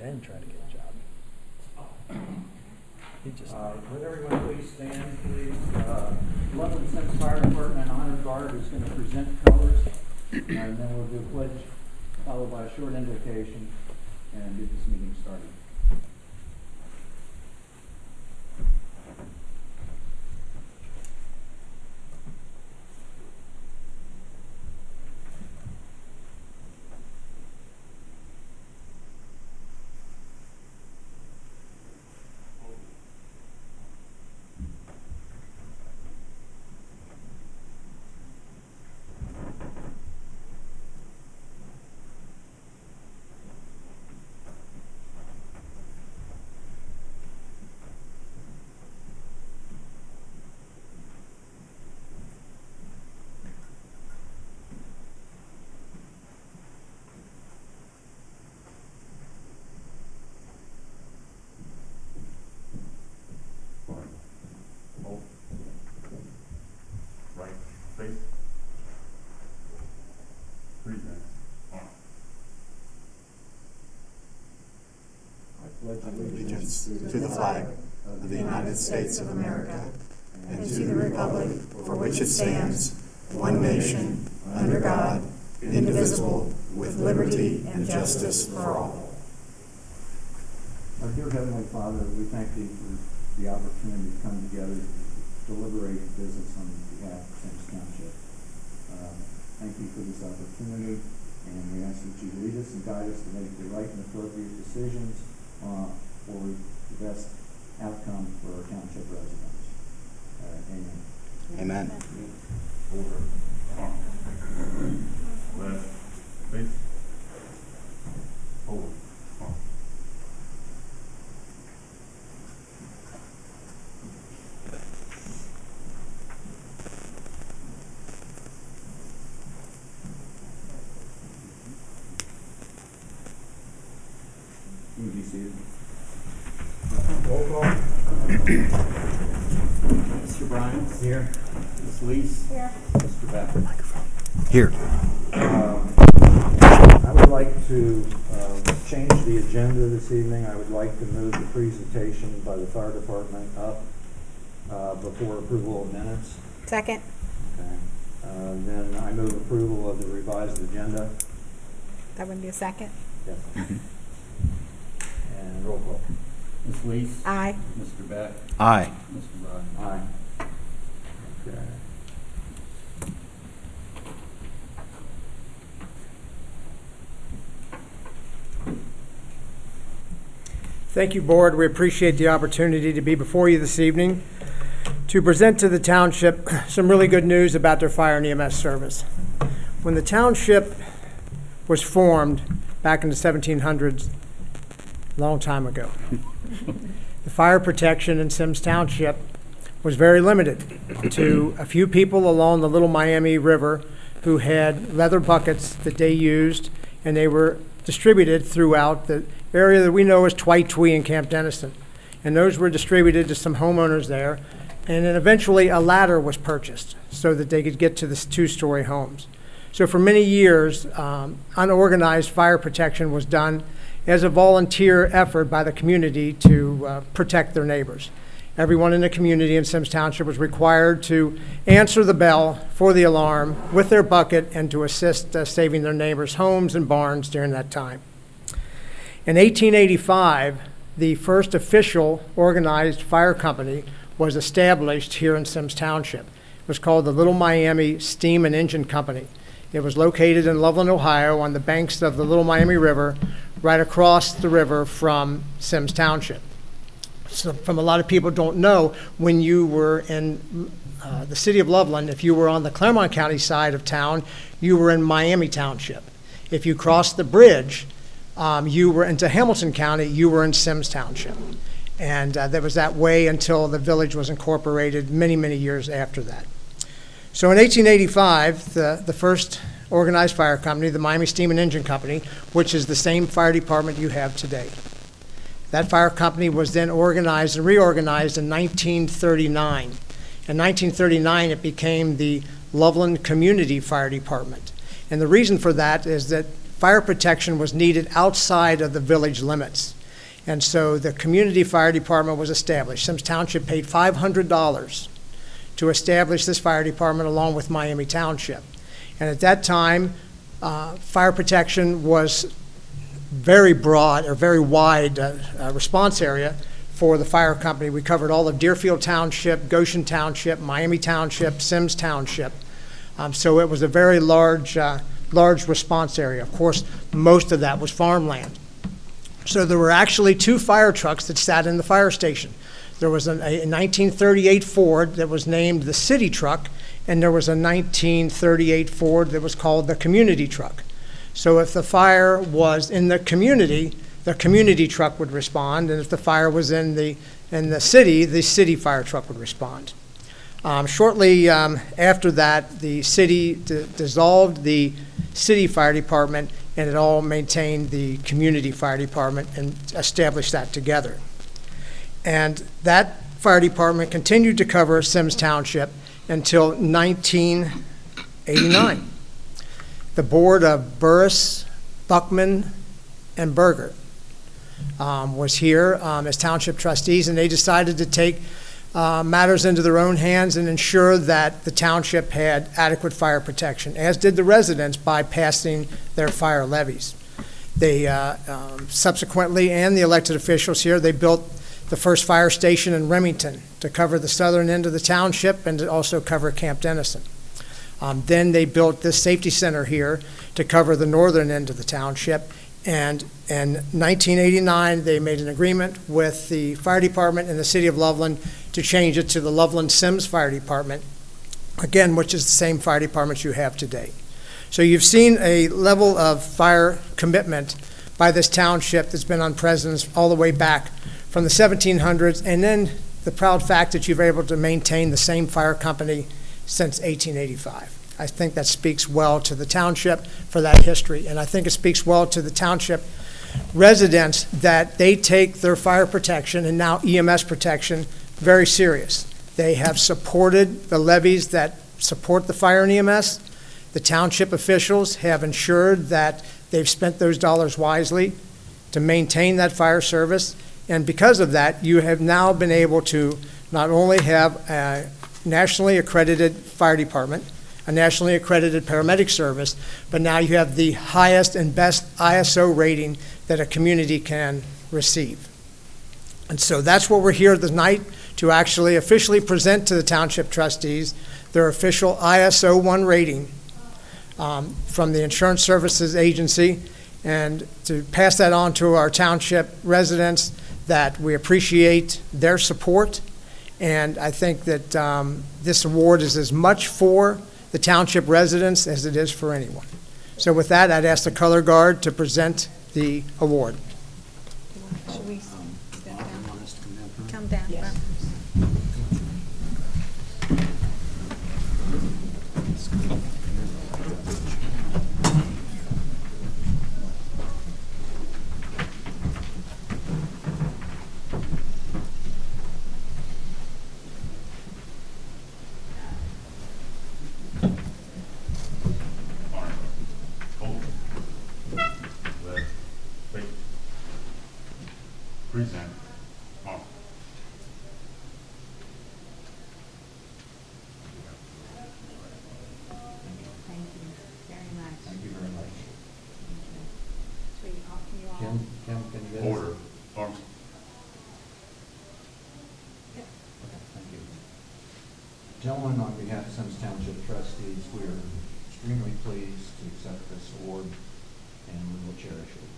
then try to get a job. He just, Uh, Would everyone please stand, please? Uh, Loveland Symmes Fire Department Honor Guard is going to present colors, and then we'll do a pledge, followed by a short invocation, and get this meeting started. Hold. Right face. Breathe in. On. I pledge to the flag of the United States of America and to the republic for which it stands, one nation, under God, indivisible, with liberty and justice for all. Our dear Heavenly Father, we thank Thee for the opportunity to come together to deliberate business on behalf of Symmes Township. Um, Thank you for this opportunity, and we ask that you lead us and guide us to make the right and appropriate decisions uh, for the best outcome for our township residents. Uh, Amen. Amen. Over. On. Left face. Hold. On. You can be seated. roll call. Mr. Bryant? Here. Ms. Lees? Here. Mr. Becker? Here. Um, I would like to uh, change the agenda this evening. I would like to move the presentation by the fire department up uh, before approval of minutes. Second. Okay. Uh, Then I move approval of the revised agenda. That wouldn't be a second. Yes. And roll call. Ms. Lees? Aye. Mr. Beck? Aye. Mr. Bryant? Aye. Thank you, Board. We appreciate the opportunity to be before you this evening to present to the township some really good news about their fire and EMS service. When the township was formed back in the 1700s, a long time ago, the fire protection in Symmes Township was very limited to a few people along the Little Miami River who had leather buckets that they used, and they were distributed throughout the area that we know as Twightwee and Camp Dennison. And those were distributed to some homeowners there, and then eventually a ladder was purchased so that they could get to the two-story homes. So for many years, um, unorganized fire protection was done as a volunteer effort by the community to uh, protect their neighbors. Everyone in the community in Symmes Township was required to answer the bell for the alarm with their bucket and to assist uh, saving their neighbors' homes and barns during that time. In 1885, the first official organized fire company was established here in Symmes Township. It was called the Little Miami Steam and Engine Company. It was located in Loveland, Ohio, on the banks of the Little Miami River, right across the river from Symmes Township. So, from a lot of people don't know, when you were in uh, the city of Loveland, if you were on the Clermont County side of town, you were in Miami Township. If you crossed the bridge, um, you were into Hamilton County, you were in Symmes Township. And uh, that was that way until the village was incorporated many, many years after that. So in 1885, the, the first organized fire company, the Miami Steam and Engine Company, which is the same fire department you have today. That fire company was then organized and reorganized in 1939. In 1939, it became the Loveland Community Fire Department. And the reason for that is that fire protection was needed outside of the village limits. And so the community fire department was established. Symmes Township paid $500 to establish this fire department along with Miami Township. And at that time, uh, fire protection was very broad or very wide uh, uh, response area for the fire company. We covered all of Deerfield Township, Goshen Township, Miami Township, Symmes Township. Um, So it was a very large, uh, large response area. Of course, most of that was farmland. So there were actually two fire trucks that sat in the fire station. There was a 1938 Ford that was named the city truck, and there was a 1938 Ford that was called the community truck. So if the fire was in the community, the community truck would respond, and if the fire was in the, in the city, the city fire truck would respond. Um, Shortly um, after that, the city dissolved the city fire department, and it all maintained the community fire department and established that together. And that fire department continued to cover Symmes Township until 1989. The board of Burris, Buckman, and Berger um, was here um, as township trustees, and they decided to take uh, matters into their own hands and ensure that the township had adequate fire protection, as did the residents by passing their fire levies. They uh, um, subsequently, and the elected officials here, they built the first fire station in Remington to cover the southern end of the township and to also cover Camp Dennison. Um, Then they built this safety center here to cover the northern end of the township. And in 1989, they made an agreement with the fire department and the city of Loveland to change it to the Loveland Symmes Fire Department, again, which is the same fire department you have today. So you've seen a level of fire commitment by this township that's been on precedence all the way back from the 1700s, and then the proud fact that you've been able to maintain the same fire company since 1885. I think that speaks well to the township for that history, and I think it speaks well to the township residents that they take their fire protection and now EMS protection very serious. They have supported the levies that support the fire and EMS. The township officials have ensured that they've spent those dollars wisely to maintain that fire service. And because of that, you have now been able to not only have a nationally accredited fire department, a nationally accredited paramedic service, but now you have the highest and best ISO rating that a community can receive. And so that's what we're here tonight to actually officially present to the township trustees their official ISO 1 rating um, from the Insurance Services Agency, and to pass that on to our township residents, that we appreciate their support. And I think that um, this award is as much for the township residents as it is for anyone. So with that, I'd ask the color guard to present the award. Should we step down? Come down. Arm. Hold. Left. Face. Present. Arm. Thank you very much. Thank you very much. Sweetie, all- can you all? Kim, Kim, can you get us? Order. Arms. Okay, thank you. Gentlemen, on behalf of Symmes Township trustees, we are extremely pleased to accept this award, and we will cherish it.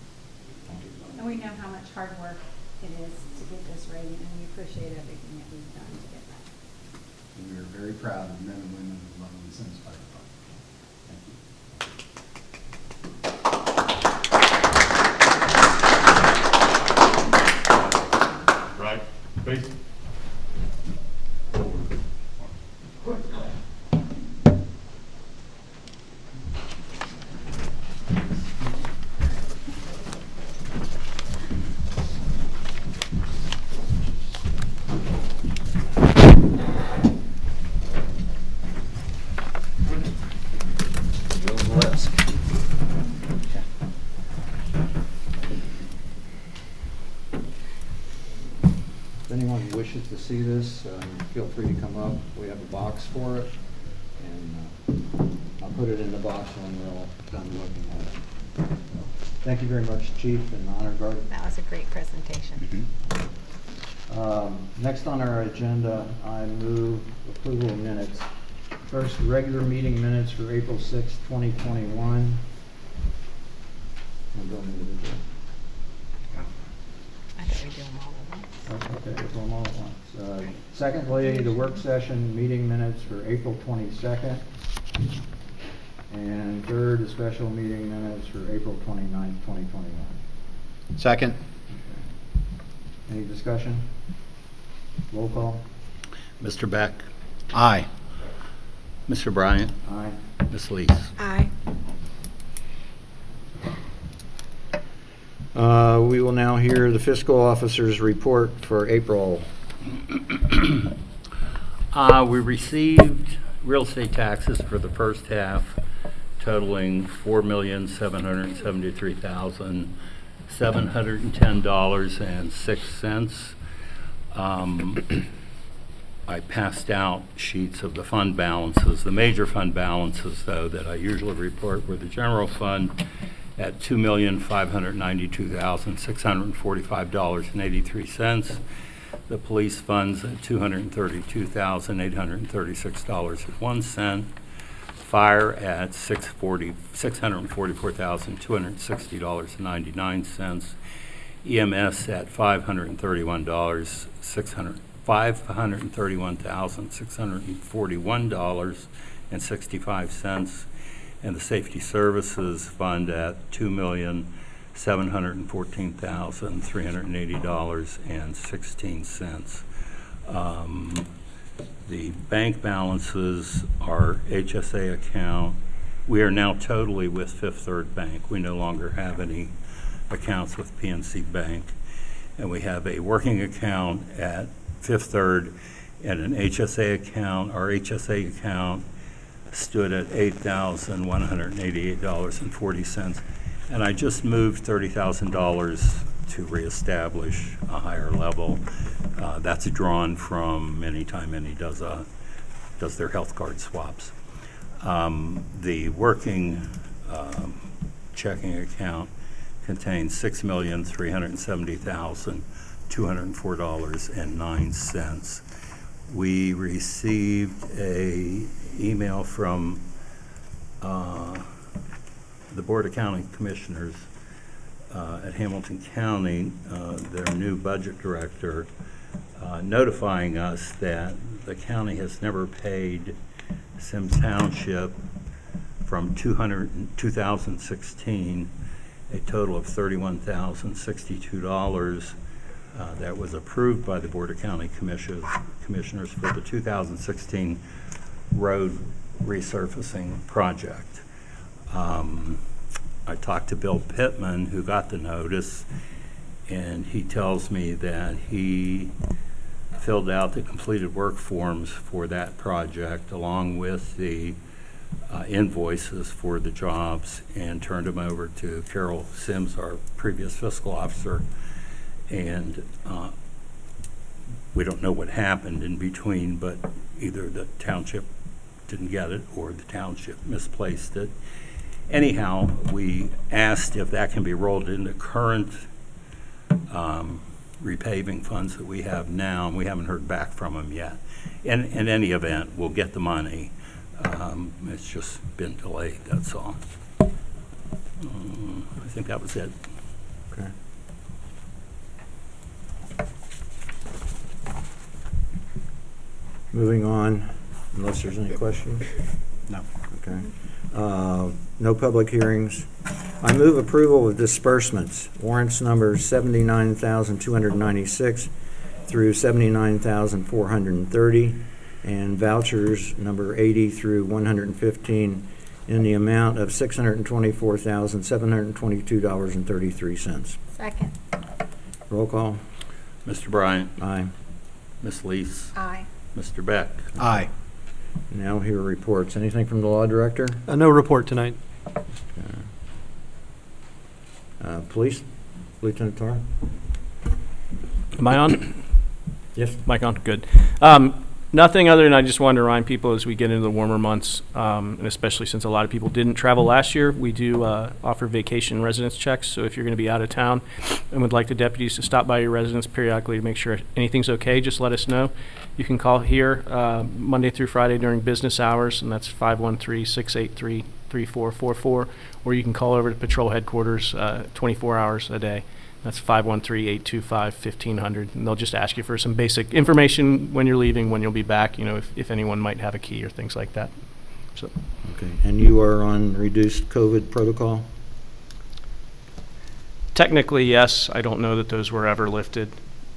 Thank you. And we know how much hard work it is to get this rating, and we appreciate everything that we've done to get that. And we are very proud of the men and women of Loveland Symmes Fire Department. Thank you. Right. Face. Forward. Arm. If anyone wishes to see this, um, feel free to come up. We have a box for it. And uh, I'll put it in the box when we're all done looking at it. So, Thank you very much, Chief and Honor Guard. That was a great presentation. Um, Next on our agenda, I move approval of minutes. First, regular meeting minutes for April sixth, 2021. We'll go individual. I thought we'd do them all at once. Oh, Okay, we'll do them all at once. Uh, Secondly, the work session meeting minutes for April 22nd. And third, the special meeting minutes for April 29th, 2021. Second. Any discussion? Roll call? Mr. Beck? Aye. Mr. Bryant? Aye. Ms. Lees? Aye. Uh, We will now hear the fiscal officer's report for April. Uh, we received real estate taxes for the first half totaling four million, seven hundred seventy-three thousand, seven hundred and ten dollars and six cents. Um, I passed out sheets of the fund balances. The major fund balances, though, that I usually report were the general fund at two million, five hundred ninety-two thousand, six hundred forty-five dollars and eighty-three cents. The police funds at two hundred and thirty-two thousand, eight hundred and thirty-six dollars and one cent. Fire at six forty, six hundred and forty-four thousand, two hundred and sixty dollars and ninety-nine cents. EMS at five hundred and the Safety Services Fund at two million, seven hundred and fourteen thousand, three hundred and eighty dollars and sixteen cents. Um, The bank balances, our HSA account, we are now totally with Fifth Third Bank. We no longer have any accounts with PNC Bank. And we have a working account at Fifth Third and an HSA account. Our HSA account stood at eight thousand one hundred and I just moved thirty thousand dollars to reestablish a higher level. Uh, that's drawn from anytime any does a, does their health card swaps. Um, the working, um, checking account contains six million, three hundred and seventy thousand, two hundred and four dollars and nine cents. We received a email from, uh, the Board of County Commissioners uh, at Hamilton County, uh, their new budget director, uh, notifying us that the county has never paid Symmes Township from 200 2016, a total of $31,062 uh, that was approved by the Board of County Commissioners Commissioners for the 2016 road resurfacing project. Um, I talked to Bill Pittman, who got the notice, and he tells me that he filled out the completed work forms for that project along with the uh, invoices for the jobs and turned them over to Carol Sims, our previous fiscal officer. And uh, we don't know what happened in between, but either the township didn't get it or the township misplaced it. Anyhow, we asked if that can be rolled into current um, repaving funds that we have now, and we haven't heard back from them yet. In, in any event, we'll get the money. Um, It's just been delayed, that's all. Um, I think that was it. Okay. Moving on, unless there's any questions? No. Okay. Uh, No public hearings. I move approval of disbursements, warrants number 79,296 through 79,430, and vouchers number 80 through 115 in the amount of $624,722.33. Second. Roll call. Mr. Bryant, Aye. Ms. Lees, Aye. Mr. Beck. Aye. Now hear reports. Anything from the law director? Uh, no report tonight. Uh, Police? Lieutenant Tar? Am I on? Yes. Mic on? Good. Um, Nothing other than I just wanted to remind people as we get into the warmer months, um, and especially since a lot of people didn't travel last year, we do uh, offer vacation residence checks. So if you're going to be out of town and would like the deputies to stop by your residence periodically to make sure anything's okay, just let us know. You can call here uh, Monday through Friday during business hours, and that's 513-683-3444, or you can call over to patrol headquarters uh, 24 hours a day. That's 513-825-1500, and they'll just ask you for some basic information when you're leaving, when you'll be back, you know, if, if anyone might have a key or things like that. So, Okay, and you are on reduced COVID protocol? technically, yes, I don't know that those were ever lifted,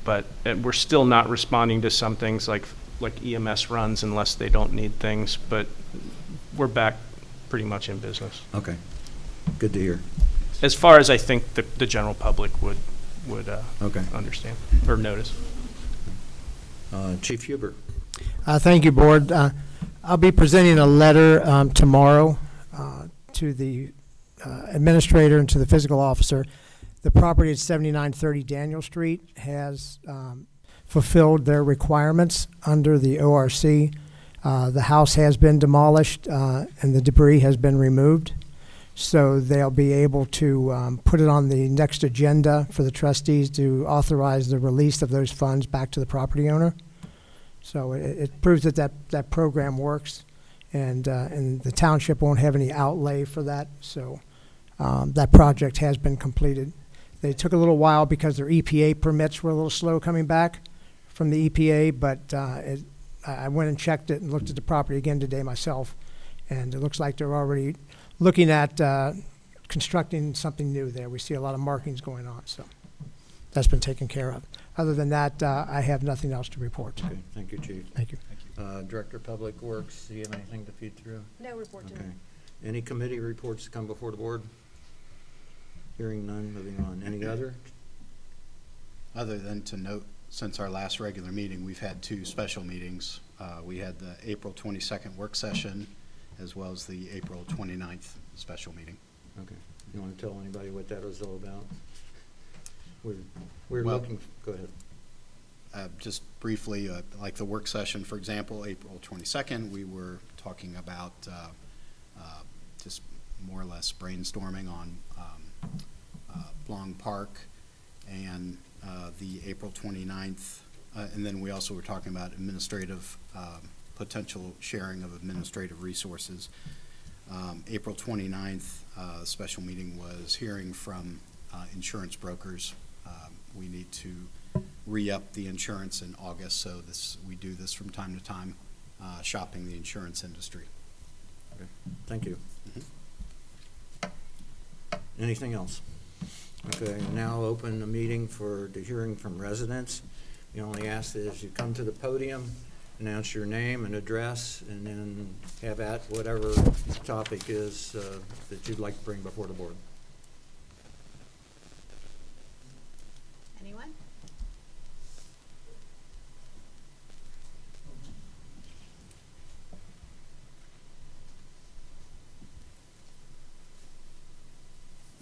but uh, we're still not responding to some things like, like EMS runs unless they don't need things, but we're back pretty much in business. Okay, good to hear. As far as I think the, the general public would, would, uh, Okay. understand or notice. Uh, Chief Huber. Uh, Thank you, Board. Uh, I'll be presenting a letter um, tomorrow uh, to the uh, administrator and to the physical officer. The property at 7930 Daniel Street has um, fulfilled their requirements under the ORC. Uh, The house has been demolished uh, and the debris has been removed. So they'll be able to um, put it on the next agenda for the trustees to authorize the release of those funds back to the property owner. So it, it proves that that, that program works, and, uh, and the township won't have any outlay for that, so, um, that project has been completed. They took a little while because their EPA permits were a little slow coming back from the EPA, but, uh, it, I, I went and checked it and looked at the property again today myself, and it looks like they're already looking at, uh, constructing something new there. We see a lot of markings going on, so that's been taken care of. Other than that, uh, I have nothing else to report. Okay, thank you, Chief. Thank you. thank Uh, Director of Public Works, do you have anything to feed through? No report Okay. Any committee reports to come before the board? Hearing none, moving on. Any other? Other than to note, since our last regular meeting, we've had two special meetings. Uh, We had the April 22nd work session, as well as the April 29th special meeting. Okay. You want to tell anybody what that was all about? We're, we're Well- looking, go ahead. Uh, Just briefly, uh, like the work session, for example, April 22nd, we were talking about uh, uh, just more or less brainstorming on um, uh, Blong Park and uh, the April 29th, uh, and then we also were talking about administrative, um, potential sharing of administrative resources. Um, April 29th, uh, special meeting was hearing from uh, insurance brokers. Um, We need to re-up the insurance in August, so this, we do this from time to time, uh, shopping the insurance industry. Okay. Thank you. Mhm. Anything else? Okay, now open the meeting for the hearing from residents. The only ask is you come to the podium, announce your name and address, and then have at whatever topic is uh, that you'd like to bring before the board.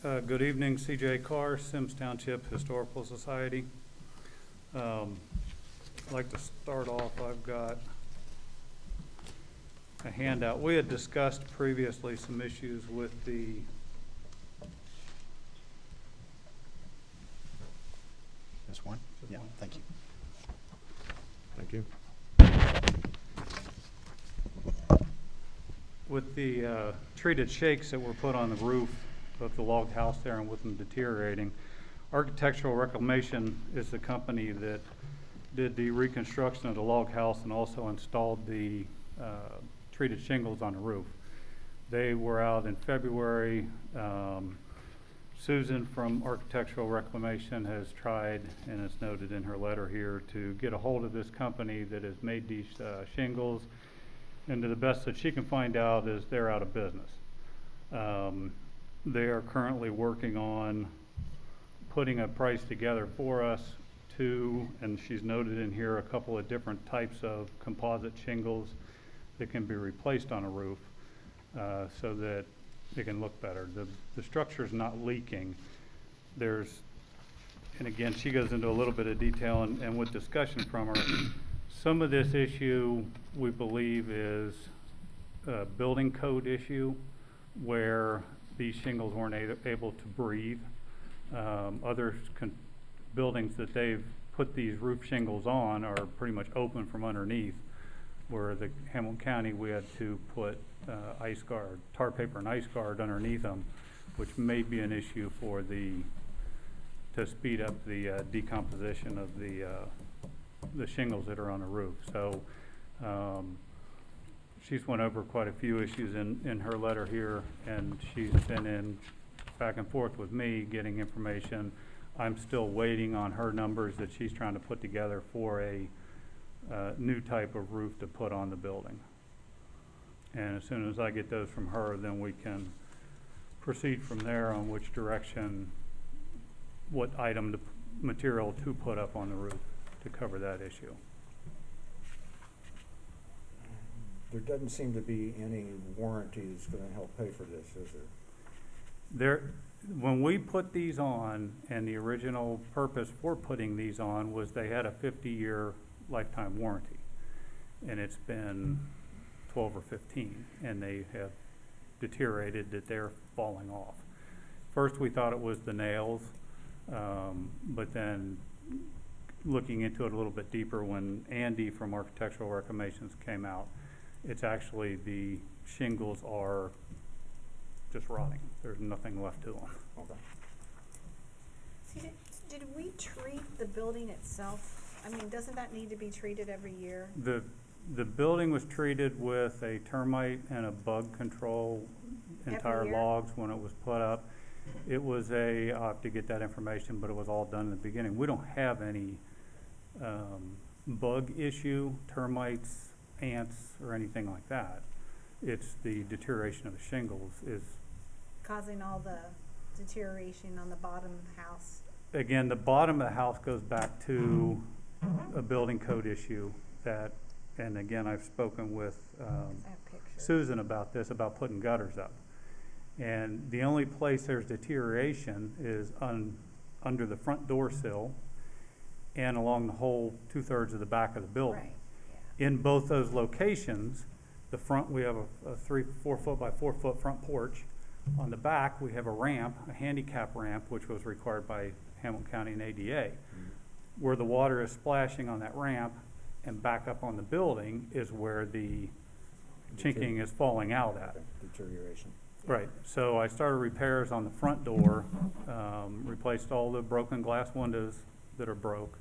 Uh, Good evening, CJ Carr, Symmes Township Historical Society. Um, I'd like to start off, I've got a handout. We had discussed previously some issues with the Just one? Just Yeah, one. thank you. Thank you. with the uh, treated shakes that were put on the roof of the log house there and with them deteriorating, Architectural Reclamation is the company that did the reconstruction of the log house and also installed the uh, treated shingles on the roof. They were out in February. Um, Susan from Architectural Reclamation has tried, and it's noted in her letter here, to get a hold of this company that has made these uh, shingles and to the best that she can find out is they're out of business. Um, they are currently working on putting a price together for us to, and she's noted in here a couple of different types of composite shingles that can be replaced on a roof uh, so that it can look better. The, the structure's not leaking. There's and again, she goes into a little bit of detail and, and with discussion from her, some of this issue, we believe is a building code issue where these shingles weren't a- able to breathe. Um, other con- buildings that they've put these roof shingles on are pretty much open from underneath. Where the Hamilton County, we had to put, uh, ice guard, tar paper and ice guard underneath them, which may be an issue for the, to speed up the uh, decomposition of the, uh, the shingles that are on the roof. So, um, she's went over quite a few issues in, in her letter here, and she's been in back and forth with me, getting information. I'm still waiting on her numbers that she's trying to put together for a, uh, new type of roof to put on the building. And as soon as I get those from her, then we can proceed from there on which direction, what item, to material to put up on the roof to cover that issue. There doesn't seem to be any warranty that's gonna help pay for this, is there? There, when we put these on, and the original purpose for putting these on was they had a fifty-year lifetime warranty. And it's been twelve or fifteen, and they have deteriorated that they're falling off. First, we thought it was the nails, um, but then looking into it a little bit deeper, when Andy from Architectural Reclamations came out, it's actually the shingles are just rotting. There's nothing left to them. Okay. See, did, did we treat the building itself? I mean, doesn't that need to be treated every year? The, the building was treated with a termite and a bug control, entire logs when it was put up. It was a, I'll have to get that information, but it was all done in the beginning. We don't have any, um, bug issue, termites, ants, or anything like that. It's the deterioration of the shingles is, Causing all the deterioration on the bottom of the house? again, the bottom of the house goes back to a building code issue that, and again, I've spoken with, um, I have pictures. Susan about this, about putting gutters up. And the only place there's deterioration is on, under the front door sill and along the whole two-thirds of the back of the building. Right. In both those locations, the front, we have a, a three, four foot by four foot front porch. On the back, we have a ramp, a handicap ramp, which was required by Hamilton County and ADA. Where the water is splashing on that ramp and back up on the building is where the chinking is falling out at. Deterioration. Right, so I started repairs on the front door, um, replaced all the broken glass windows that are broke.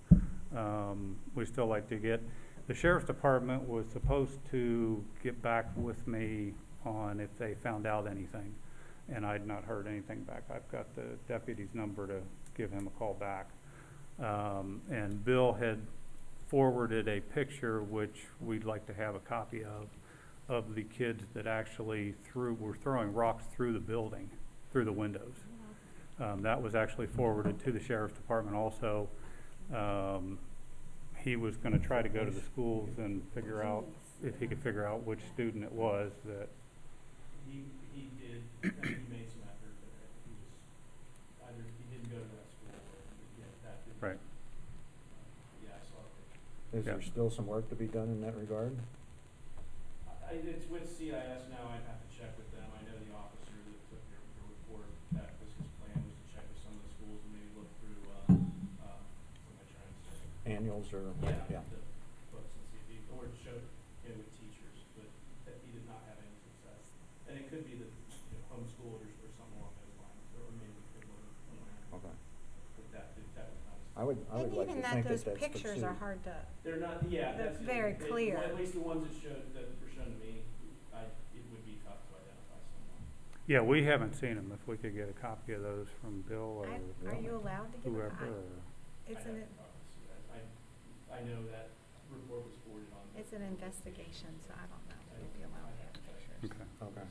Um, we still like to get, the sheriff's department was supposed to get back with me on if they found out anything. And I'd not heard anything back. I've got the deputy's number to give him a call back. Um, and Bill had forwarded a picture, which we'd like to have a copy of, of the kids that actually threw, were throwing rocks through the building, through the windows. Um, that was actually forwarded to the sheriff's department also. Um, he was gonna try to go to the schools and figure out, if he could figure out which student it was that, He, he did, he made some effort, but he was, either he didn't go to that school or, yeah, that didn't. right. Yeah, I saw it. Is there still some work to be done in that regard? I, it's with CIS now, I'd have to check with them. I know the officer that took their, their report, that was his plan, was to check with some of the schools and maybe look through, uh, uh, what am I trying to say? Annuals or? Yeah, the books and see if he, or show it with teachers, but that he did not have any success. And it could be that, you know, homeschooled or, or something along those lines, or maybe we could learn from there. Okay. But that, did- that was not. I would, I And would like even to that, think that those that's pictures are hard to, They're not, yeah, They're that's. very they- clear. At least the ones that showed, that were shown to me, I, it would be tough to identify someone. Yeah, we haven't seen them. If we could get a copy of those from Bill or I, are you allowed to give it? whoever. or- It's I an, have to talk to Sue. I, I, I know that report was forwarded on. it's an investigation, so I don't know if you'll be allowed to have. Okay, Okay.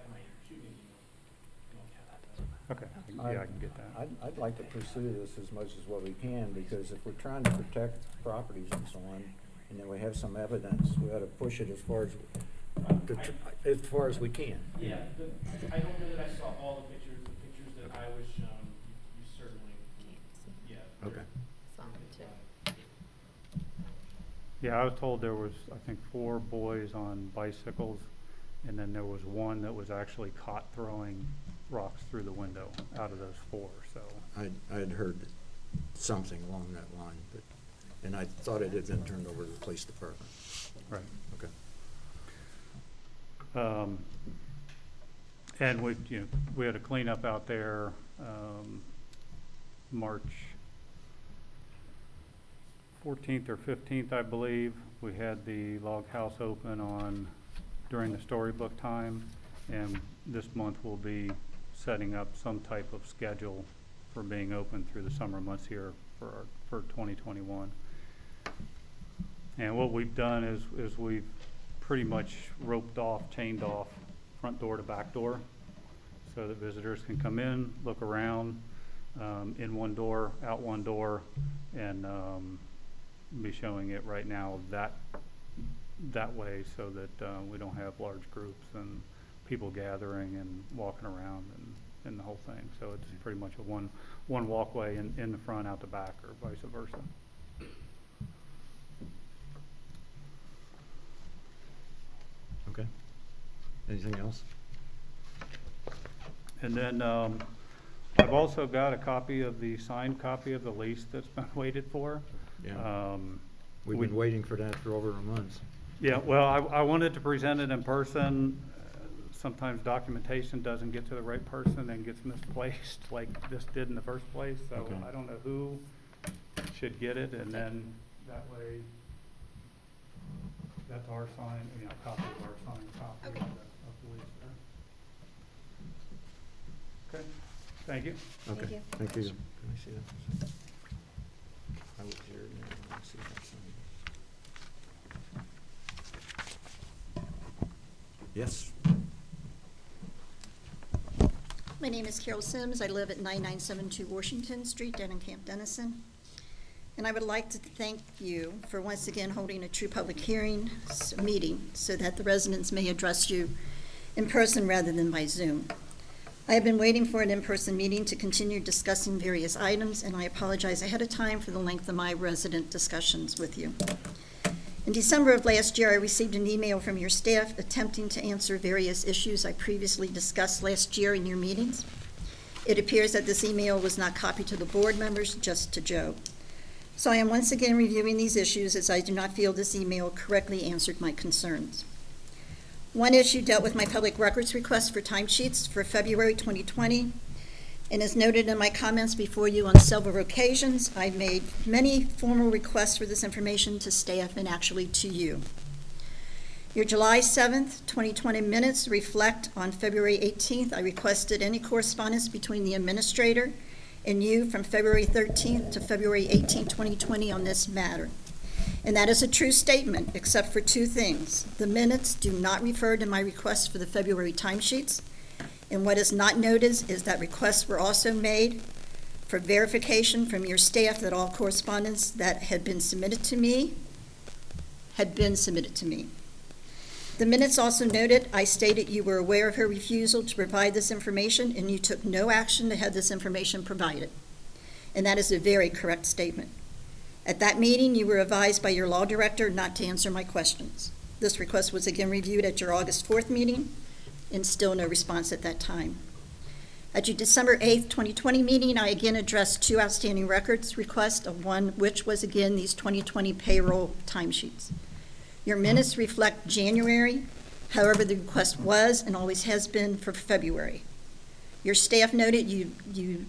Have my shooting email. You don't have that, though. okay, yeah, I can get that. I'd, I'd like to pursue this as much as what we can, because if we're trying to protect properties and so on, and then we have some evidence, we ought to push it as far as, to tr- as far as we can. Yeah, the, I don't know that I saw all the pictures, the pictures that I was shown, you you certainly Yeah, I was told there was, I think, four boys on bicycles, and then there was one that was actually caught throwing rocks through the window out of those four, so. I, I had heard something along that line, but, and I thought it had been turned over to the police department. Right. Okay. Um, And we, you know, we had a cleanup out there, um, March fourteenth or fifteenth, I believe. We had the log house open on, during the storybook time. And this month we'll be setting up some type of schedule for being open through the summer months here for, our- for twenty twenty-one. And what we've done is, is we've pretty much roped off, chained off front door to back door so that visitors can come in, look around, um, in one door, out one door, and, um, be showing it right now that, that way so that, uh, we don't have large groups and people gathering and walking around and, and the whole thing. So it's pretty much a one, one walkway in, in the front, out the back, or vice versa. Okay. Anything else? And then, um, I've also got a copy of the signed copy of the lease that's been waited for. Yeah. Um, We've we- been waiting for that for over a month. Yeah, well, I, I wanted to present it in person. Uh, Sometimes documentation doesn't get to the right person and gets misplaced like this did in the first place. So Okay. I don't know who should get it and then that way, that's our sign, you know, copy of our signed copy of the, Okay. of the lease there. Okay, thank you. Thank Okay, you. thank you. Can I see that? I was here, and I didn't see that sign. Yes, My name is Carol Sims. I live at 9972 Washington Street, down in Camp Dennison. And I would like to thank you for once again holding a true public hearing meeting so that the residents may address you in person rather than by Zoom. I have been waiting for an in-person meeting to continue discussing various items, and I apologize ahead of time for the length of my resident discussions with you. In December of last year, I received an email from your staff attempting to answer various issues I previously discussed last year in your meetings. It appears that this email was not copied to the board members, just to Joe. So I am once again reviewing these issues as I do not feel this email correctly answered my concerns. One issue dealt with my public records request for timesheets for February 2020. And as noted in my comments before you on several occasions, I've made many formal requests for this information to staff and actually to you. Your July 7th, 2020 minutes reflect on February 18th, I requested any correspondence between the administrator and you from February 13th to February 18th, 2020 on this matter. And that is a true statement, except for two things. The minutes do not refer to my request for the February timesheets. And what is not noted is that requests were also made for verification from your staff that all correspondence that had been submitted to me had been submitted to me. The minutes also noted, I stated you were aware of her refusal to provide this information and you took no action to have this information provided. And that is a very correct statement. At that meeting, you were advised by your law director not to answer my questions. This request was again reviewed at your August 4th meeting, and still no response at that time. At your December 8th, 2020 meeting, I again addressed two outstanding records requests, of one which was again these 2020 payroll timesheets. Your minutes reflect January, however, the request was and always has been for February. Your staff noted you, you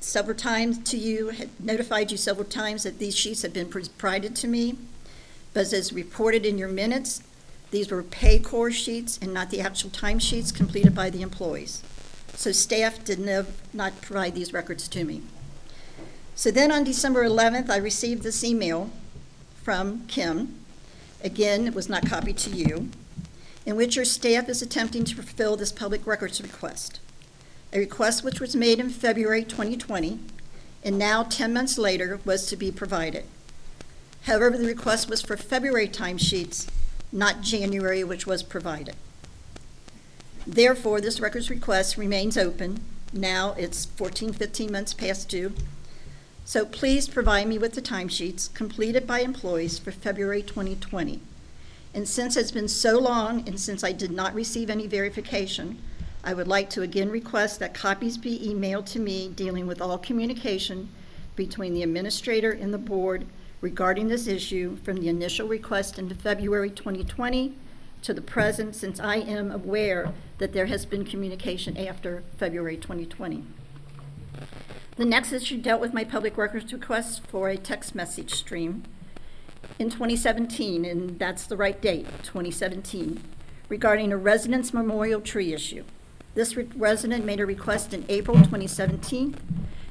several times to you, had notified you several times that these sheets had been provided to me, but as reported in your minutes, these were Paycor sheets and not the actual time sheets completed by the employees. So staff did no, not provide these records to me. So then on December 11th, I received this email from Kim. Again, it was not copied to you, in which your staff is attempting to fulfill this public records request. A request which was made in February 2020 and now 10 months later was to be provided. However, the request was for February timesheets not January, which was provided. Therefore, this records request remains open. Now it's 14, 15 months past due. So please provide me with the timesheets completed by employees for February 2020. And since it's been so long and since I did not receive any verification, I would like to again request that copies be emailed to me dealing with all communication between the administrator and the board regarding this issue from the initial request in February 2020 to the present, since I am aware that there has been communication after February 2020. The next issue dealt with my public records request for a text message stream in 2017, and that's the right date, 2017, regarding a residence memorial tree issue. This re- resident made a request in April 2017,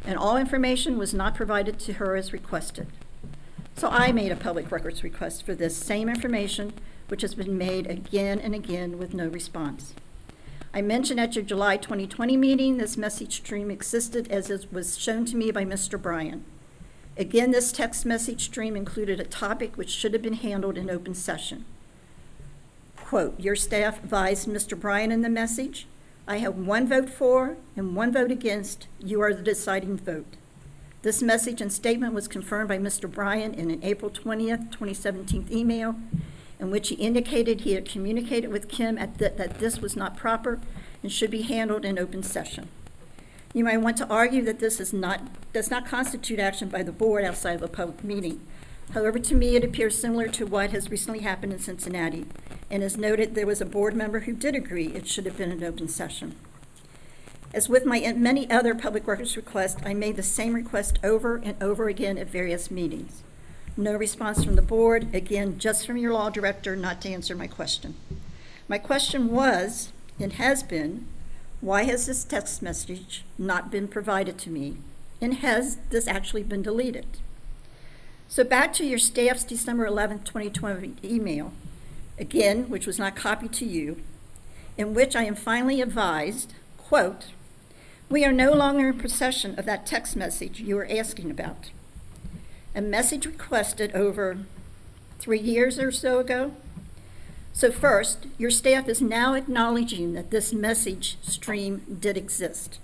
and all information was not provided to her as requested. So I made a public records request for this same information, which has been made again and again with no response. I mentioned at your July 2020 meeting, this message stream existed as it was shown to me by Mr. Bryant. Again, this text message stream included a topic which should have been handled in open session. Quote, "Your staff advised Mr. Bryant in the message, I have one vote for and one vote against. You are the deciding vote." This message and statement was confirmed by Mr. Bryant in an April 20th, 2017 email in which he indicated he had communicated with Kim at th- that this was not proper and should be handled in open session. You might want to argue that this is not, does not constitute action by the board outside of a public meeting. However, to me, it appears similar to what has recently happened in Cincinnati. And as noted, there was a board member who did agree it should have been an open session. As with my many other public records requests, I made the same request over and over again at various meetings. No response from the board, again, just from your law director not to answer my question. My question was, and has been, why has this text message not been provided to me? And has this actually been deleted? So back to your staff's December 11, 2020 email, again, which was not copied to you, in which I am finally advised, quote, we are no longer in possession of that text message you were asking about. A message requested over three years or so ago. So, first, your staff is now acknowledging that this message stream did exist.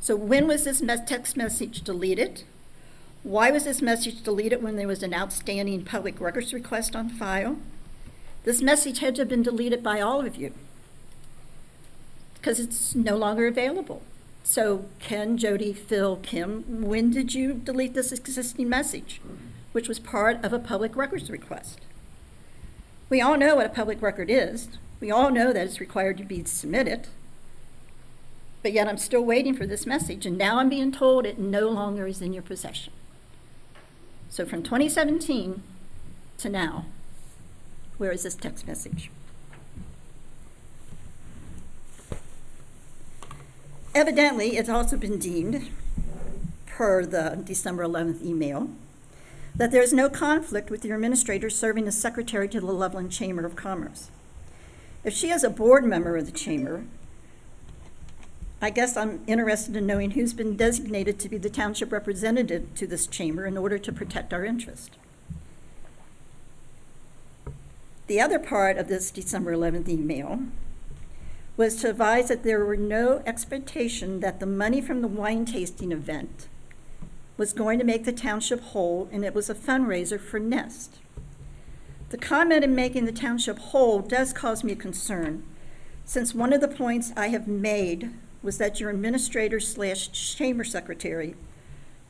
So, when was this text message deleted? Why was this message deleted when there was an outstanding public records request on file? This message had to have been deleted by all of you because it's no longer available. So, Ken, Jody, Phil, Kim, when did you delete this existing message, which was part of a public records request? We all know what a public record is. We all know that it's required to be submitted. But yet I'm still waiting for this message, and now I'm being told it no longer is in your possession. So from 2017 to now, where is this text message? Evidently, it's also been deemed, per the December 11th email, that there is no conflict with your administrator serving as secretary to the Loveland Chamber of Commerce. If she is a board member of the chamber, I guess I'm interested in knowing who's been designated to be the township representative to this chamber in order to protect our interest. The other part of this December 11th email was to advise that there were no expectation that the money from the wine tasting event was going to make the township whole, and it was a fundraiser for Nest. The comment in making the township whole does cause me concern, since one of the points I have made was that your administrator slash chamber secretary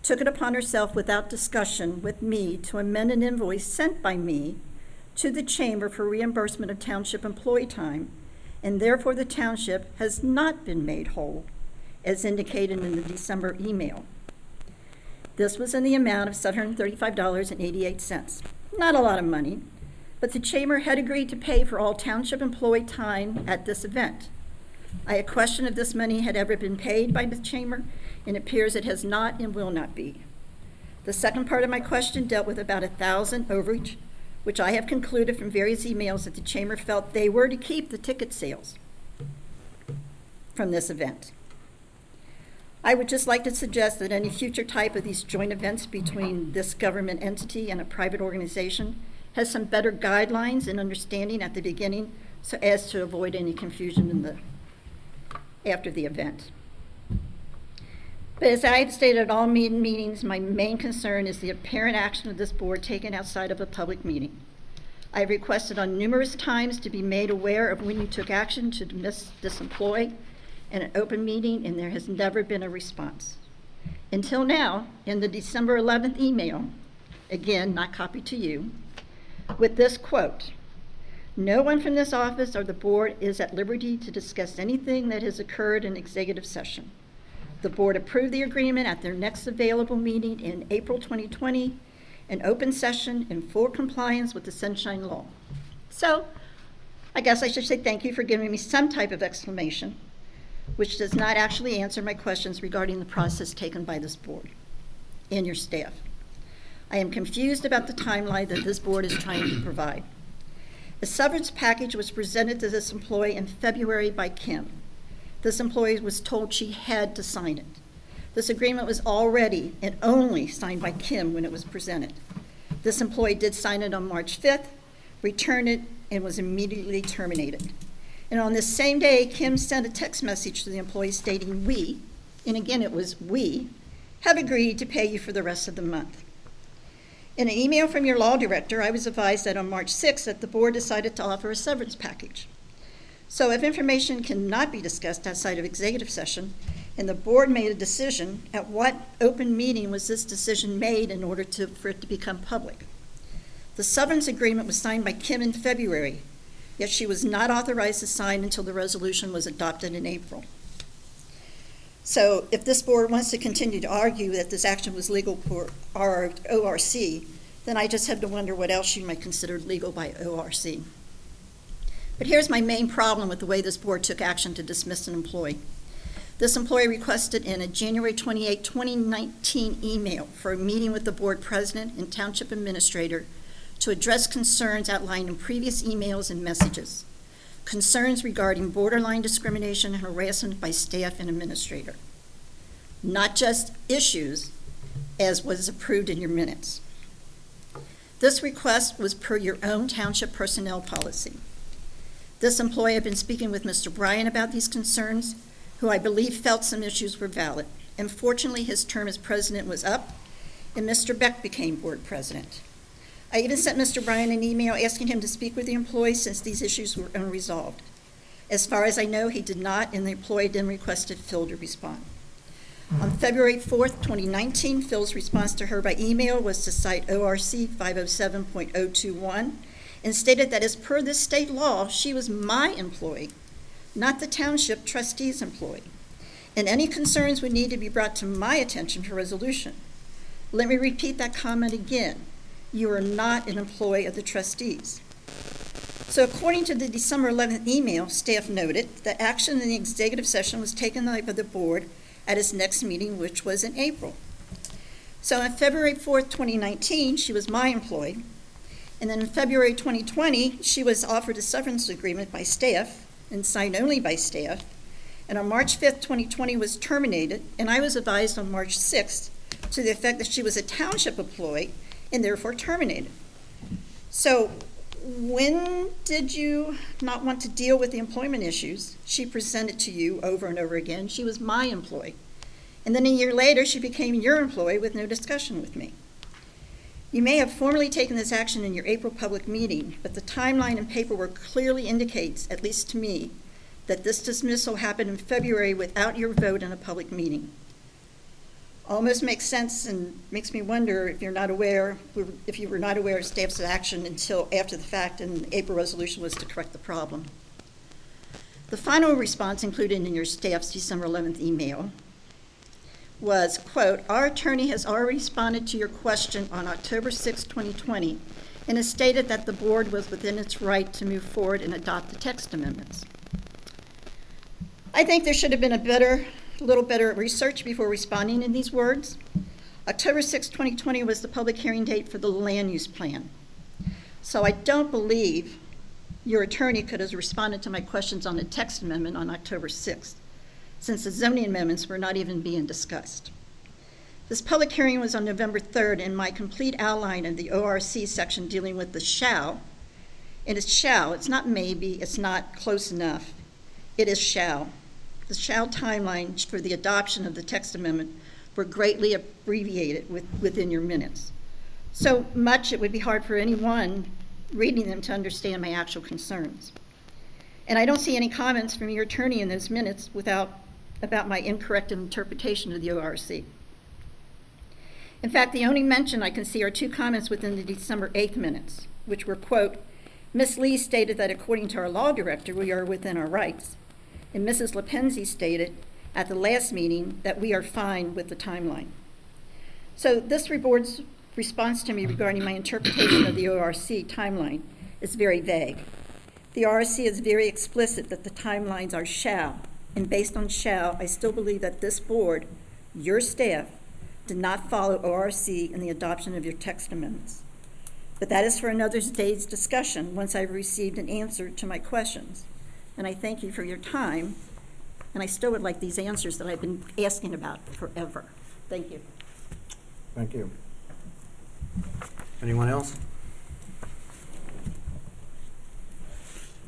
took it upon herself without discussion with me to amend an invoice sent by me to the chamber for reimbursement of township employee time, and therefore the township has not been made whole, as indicated in the December email. This was in the amount of $735.88. Not a lot of money, but the chamber had agreed to pay for all township employee time at this event. I had questioned if this money had ever been paid by the chamber, and it appears it has not and will not be. The second part of my question dealt with about a thousand overage, which I have concluded from various emails that the chamber felt they were to keep the ticket sales from this event. I would just like to suggest that any future type of these joint events between this government entity and a private organization has some better guidelines and understanding at the beginning so as to avoid any confusion in the after the event. But as I have stated at all meetings, my main concern is the apparent action of this board taken outside of a public meeting. I have requested on numerous times to be made aware of when you took action to employee in an open meeting, and there has never been a response. Until now, in the December 11th email, again, not copied to you, with this quote, "No one from this office or the board is at liberty to discuss anything that has occurred in executive session. The board approved the agreement at their next available meeting in April 2020, an open session in full compliance with the Sunshine Law." So, I guess I should say thank you for giving me some type of explanation, which does not actually answer my questions regarding the process taken by this board and your staff. I am confused about the timeline that this board is trying to provide. A severance package was presented to this employee in February by Kim. This employee was told she had to sign it. This agreement was already and only signed by Kim when it was presented. This employee did sign it on March 5th, returned it, and was immediately terminated. And on this same day, Kim sent a text message to the employee stating, "We," and again it was "we," have agreed to pay you for the rest of the month. In an email from your law director, I was advised that on March 6th that the board decided to offer a severance package. So if information cannot be discussed outside of executive session, and the board made a decision, at what open meeting was this decision made in order to, for it to become public? The severance agreement was signed by Kim in February, yet she was not authorized to sign until the resolution was adopted in April. So if this board wants to continue to argue that this action was legal for ORC, then I just have to wonder what else you might consider legal by ORC. But here's my main problem with the way this board took action to dismiss an employee. This employee requested in a January 28, 2019 email for a meeting with the board president and township administrator to address concerns outlined in previous emails and messages. Concerns regarding borderline discrimination and harassment by staff and administrator. Not just issues, as was approved in your minutes. This request was per your own township personnel policy. This employee had been speaking with Mr. Bryant about these concerns, who I believe felt some issues were valid. Unfortunately, his term as president was up, and Mr. Beck became board president. I even sent Mr. Bryant an email asking him to speak with the employee since these issues were unresolved. As far as I know, he did not, and the employee then requested Phil to respond. On February 4th, 2019, Phil's response to her by email was to cite ORC 507.021 and stated that as per this state law, she was my employee, not the township trustee's employee, and any concerns would need to be brought to my attention for resolution. Let me repeat that comment again. You are not an employee of the trustees. So according to the December 11th email, staff noted that action in the executive session was taken by the board at its next meeting, which was in April. So on February 4th, 2019, she was my employee. And then in February 2020, she was offered a severance agreement by staff and signed only by staff. And on March 5th, 2020 was terminated, and I was advised on March 6th to the effect that she was a township employee and therefore terminated. So when did you not want to deal with the employment issues she presented to you over and over again? She was my employee. And then a year later, she became your employee with no discussion with me. You may have formally taken this action in your April public meeting, but the timeline and paperwork clearly indicates, at least to me, that this dismissal happened in February without your vote in a public meeting. Almost makes sense and makes me wonder if you're not aware, if you were not aware of staff's action until after the fact and the April resolution was to correct the problem. The final response included in your staff's December 11th email was, quote, "Our attorney has already responded to your question on October 6, 2020, and has stated that the board was within its right to move forward and adopt the text amendments." I think there should have been a better, a little better research before responding in these words. October 6, 2020 was the public hearing date for the land use plan. So I don't believe your attorney could have responded to my questions on the text amendment on October 6th since the zoning amendments were not even being discussed. This public hearing was on November 3rd, and my complete outline of the ORC section dealing with the shall, and it's shall, it's not maybe, it's not close enough, it is shall. The shall timeline for the adoption of the text amendment were greatly abbreviated with, within your minutes. So much it would be hard for anyone reading them to understand my actual concerns. And I don't see any comments from your attorney in those minutes without, about my incorrect interpretation of the ORC. In fact, the only mention I can see are two comments within the December 8th minutes, which were, quote, Ms. Lee stated that according to our law director, we are within our rights. And Mrs. Lepenzi stated at the last meeting that we are fine with the timeline. So this board's response to me regarding my interpretation of the ORC timeline is very vague. The ORC is very explicit that the timelines are shall, and based on shall, I still believe that this board, your staff, did not follow ORC in the adoption of your text amendments. But that is for another day's discussion once I've received an answer to my questions. And I thank you for your time, and I still would like these answers that I've been asking about forever. Thank you. Thank you. Anyone else?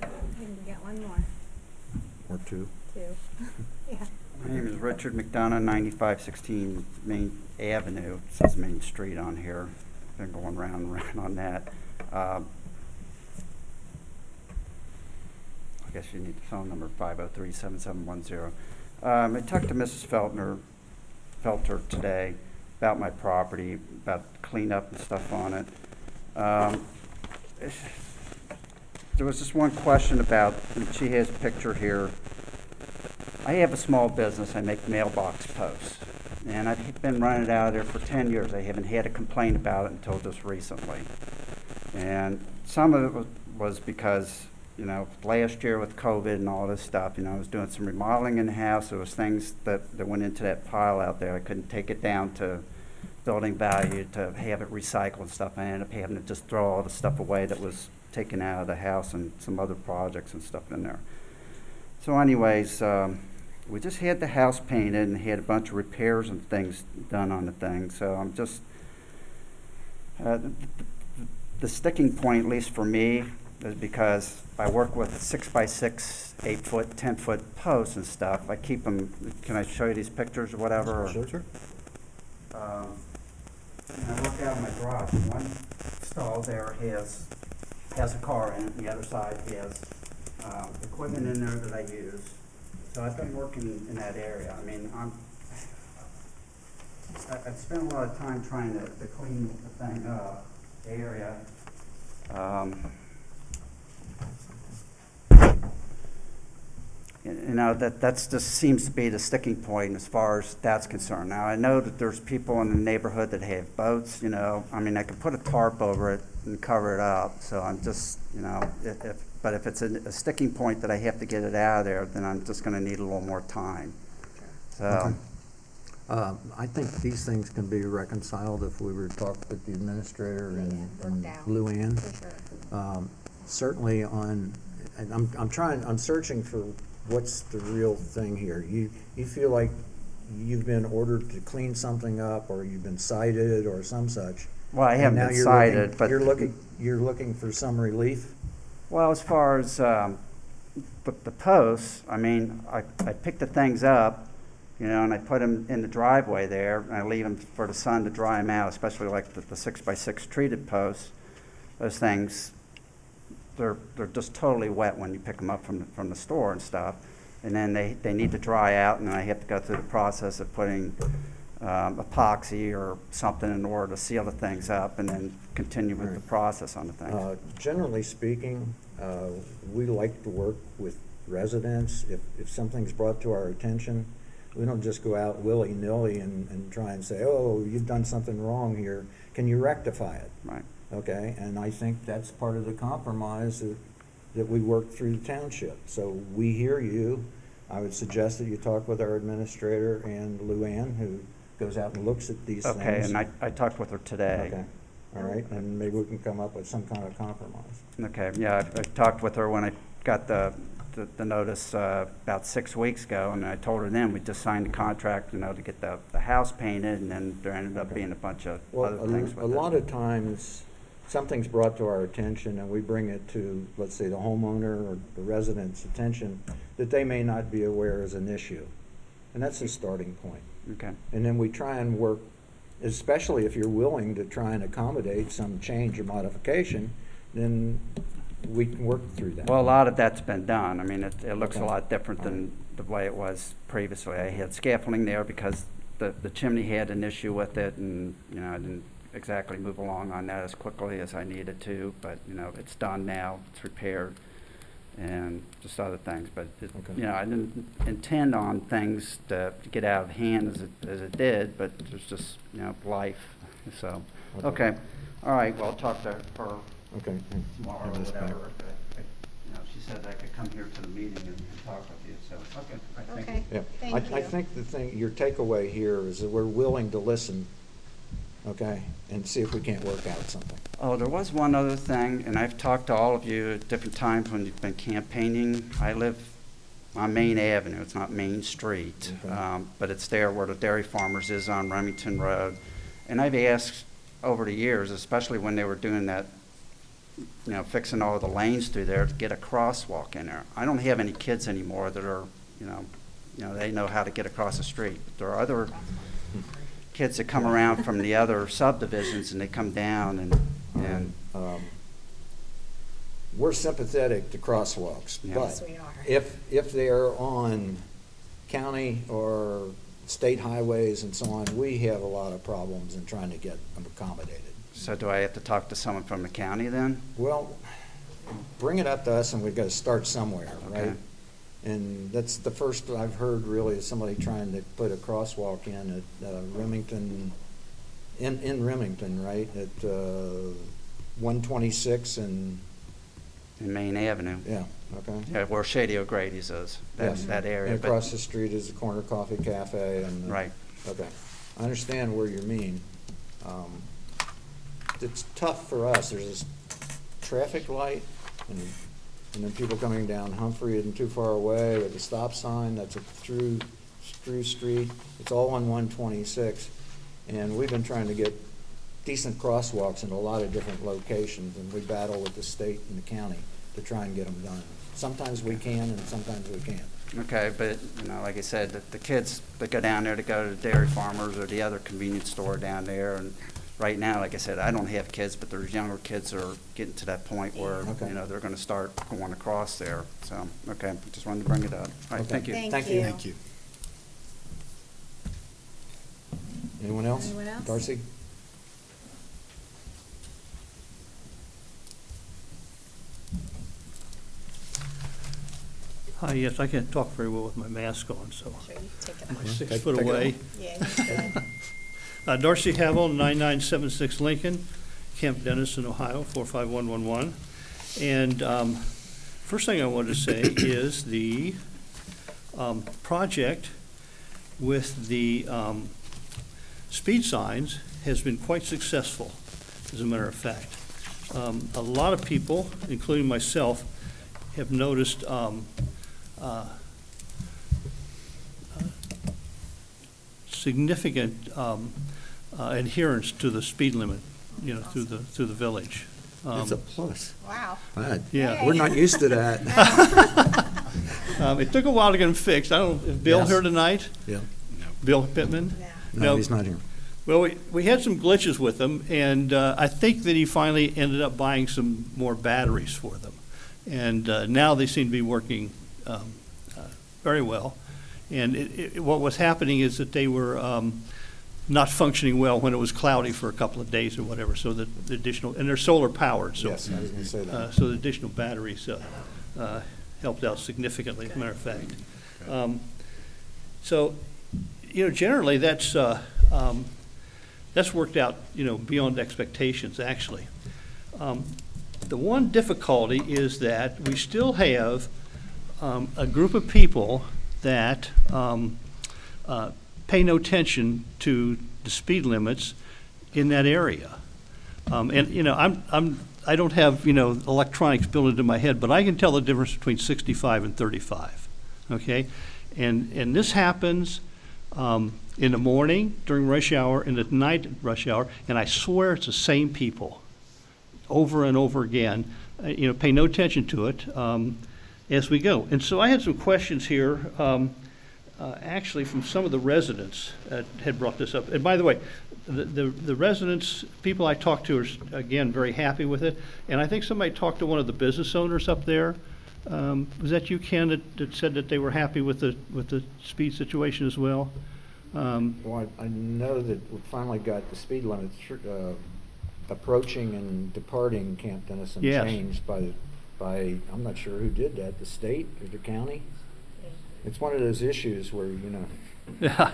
I think we got one more, Or two? Too. Yeah. My name is Richard McDonough, 9516 Main Avenue. It says Main Street on here. Been going round and round on that. Um, I guess you need the phone number, 503-7710. Um, I talked to Mrs. Feltner, Felter today about my property, about cleanup and stuff on it. Um, There was just one question about, and she has a picture here. I have a small business. I make mailbox posts. And I've been running it out of there for 10 years. I haven't had a complaint about it until just recently. And some of it was, because, you know, last year with COVID and all this stuff, you know, I was doing some remodeling in the house. There was things that, that went into that pile out there. I couldn't take it down to building value to have it recycled and stuff. I ended up having to just throw all the stuff away that was taken out of the house and some other projects and stuff in there. So anyways, um, we just had the house painted and had a bunch of repairs and things done on the thing. So I'm just, uh, the, the sticking point, at least for me, is because I work with six by six, eight foot, ten foot posts and stuff. I keep them. Can I show you these pictures or whatever? Sure, sure. um, and I work out of my garage, one stall there has, has a car in it, and the other side has, um, equipment in there that I use. So I've been working in that area, I mean, I'm, I've spent a lot of time trying to, to clean the thing up, the area. Um, you know, that, that's just seems to be the sticking point as far as that's concerned. Now, I know that there's people in the neighborhood that have boats, you know, I mean, I could put a tarp over it and cover it up, so I'm just, you know, if, if, but if it's a, a sticking point that I have to get it out of there, then I'm just gonna need a little more time. So, Okay. Uh, I think these things can be reconciled if we were to talk with the administrator and Yeah, and worked out, Luann. Sure. Um, Certainly on, and I'm, I'm trying, I'm searching for what's the real thing here. You, you feel like you've been ordered to clean something up, or you've been cited, or some such. well, I haven't been you're looking- cited, but. You're looking, you're looking for some relief? Well, as far as um, the, the posts, I mean, I, I pick the things up, you know, and I put them in the driveway there, and I leave them for the sun to dry them out, especially like the, the six by six treated posts. Those things, they're, they're just totally wet when you pick them up from, the- from the store and stuff. And then they, they need to dry out, and then I have to go through the process of putting um, epoxy or something in order to seal the things up, and then continue with the process on the things. Uh, Generally speaking, uh, we like to work with residents. If, if something's brought to our attention, we don't just go out willy-nilly and, and try and say, oh, you've done something wrong here. Can you rectify it? Right. Okay, and I think that's part of the compromise that, that we work through the township. So we hear you. I would suggest that you talk with our administrator and Luann, who goes out and looks at these things. Okay, and I, I talked with her today. Okay, all right, and maybe we can come up with some kind of compromise. Okay, yeah, I, I talked with her when I got the, the, the notice, uh, about six weeks ago, and I told her then, we just signed the contract, you know, to get the, the house painted, and then there ended up Okay. being a bunch of Well, other things a, with a it. lot of times, something's brought to our attention and we bring it to, let's say, the homeowner or the resident's attention that they may not be aware is an issue. And that's the starting point. Okay. And then we try and work, especially if you're willing to try and accommodate some change or modification, then we can work through that. Well, a lot of that's been done. I mean, it, it looks a lot different than the way it was previously. I had scaffolding there because the, the chimney had an issue with it and, you know, I didn't exactly move along on that as quickly as I needed to, but, you know, it's done now, it's repaired and just other things, but it, Okay. you know, I didn't intend on things to to get out of hand as it, as it did, but there's just, you know, life, so, Okay. okay. All right, well, I'll talk to her Okay. tomorrow or Have this back. whatever. but I- You know, she said I could come here to the meeting and and talk with you, so, okay, I thank you. Okay, Yeah, thank I, I think the thing, your takeaway here is that we're willing to listen, okay, and see if we can't work out something. Oh, there was one other thing, and I've talked to all of you at different times when you've been campaigning. I live on Main Avenue, it's not Main Street, Okay. um, but it's there where the Dairy Farmers is on Remington Road. And I've asked over the years, especially when they were doing that, you know, fixing all the lanes through there, to get a crosswalk in there. I don't have any kids anymore that are, you know, you know, they know how to get across the street. But There are other kids that come around from the other subdivisions and they come down and, and, Um, We're sympathetic to crosswalks, Yeah. but Yes, we are. if, if they're on county or state highways and so on, we have a lot of problems in trying to get them accommodated. so do I have to talk to someone from the county then? Well, bring it up to us and we've got to start somewhere, right? And that's the first I've heard really is somebody trying to put a crosswalk in at uh, Remington, in, in Remington, right? At uh, 126 and, In Main Avenue? yeah, okay? Yeah, where Shady O'Grady's is, that, Yes. that area. And but- across the street is the Corner Coffee Cafe and. the- Right. Okay. I understand where you mean. Um, It's tough for us. There's this traffic light and, and then people coming down Humphrey isn't too far away with a stop sign. That's a through, through street. It's all on one twenty-six. And we've been trying to get decent crosswalks in a lot of different locations and we battle with the state and the county to try and get them done. Sometimes we can and sometimes we can't. Okay, but, you know, like I said, the, the kids that go down there to go to the Dairy Farmers or the other convenience store down there, and right now, like I said, I don't have kids, but there's younger kids that are getting to that point where, Okay. you know, they're gonna start going across there, so, okay, just wanted to bring it up. All right, Okay. thank you. Thank Thank you. you. Thank you. Anyone else? Anyone else? Darcy? Hi, yes, I can't talk very well with my mask on, so Sure, you take it I'm off. six Take- foot take it away. Yeah, you should. Uh, Darcy Havel, 9976 Lincoln, Camp Dennison, Ohio, 45111. And um, first thing I want to say is the um, project with the um, speed signs has been quite successful, as a matter of fact. Um, A lot of people, including myself, have noticed um, uh, significant um, uh, adherence to the speed limit, you know, through the, through the village. That's a Um, plus. Wow. Yeah. We're not used to that. um, It took a while to get them fixed. I don't, is Bill Yes. here tonight? Yeah. Bill Pittman? No, he's not here. Well, we, we had some glitches with them, and uh, I think that he finally ended up buying some more batteries for them. And uh, now they seem to be working um, uh, very well. And it, it, what was happening is that they were um, not functioning well when it was cloudy for a couple of days or whatever, so that the additional, and they're solar powered, so. Yes, I was gonna say that. uh, So the additional batteries uh, uh, helped out significantly, as a matter of fact. Um, So, you know, generally, that's, uh, um, that's worked out, you know, beyond expectations, actually. Um, The one difficulty is that we still have um, a group of people that um, uh, pay no attention to the speed limits in that area. Um, And, you know, I'm, I'm, I don't have, you know, electronics built into my head, but I can tell the difference between 65 and 35, okay? And, and this happens um, in the morning during rush hour and at night rush hour, and I swear it's the same people over and over again. Uh, You know, pay no attention to it um, as we go. And so I had some questions here. Um, uh, actually from some of the residents uh, had brought this up. And by the way, the, the the residents, people I talked to are, again, very happy with it. And I think somebody talked to one of the business owners up there. Um, Was that you, Ken, that, that said that they were happy with the, with the speed situation as well? Um, Well, I I know that we finally got the speed limits uh, approaching and departing Camp Dennison Yes. changed by, by, I'm not sure who did that, the state or the county? It's one of those issues where, you know, Yeah,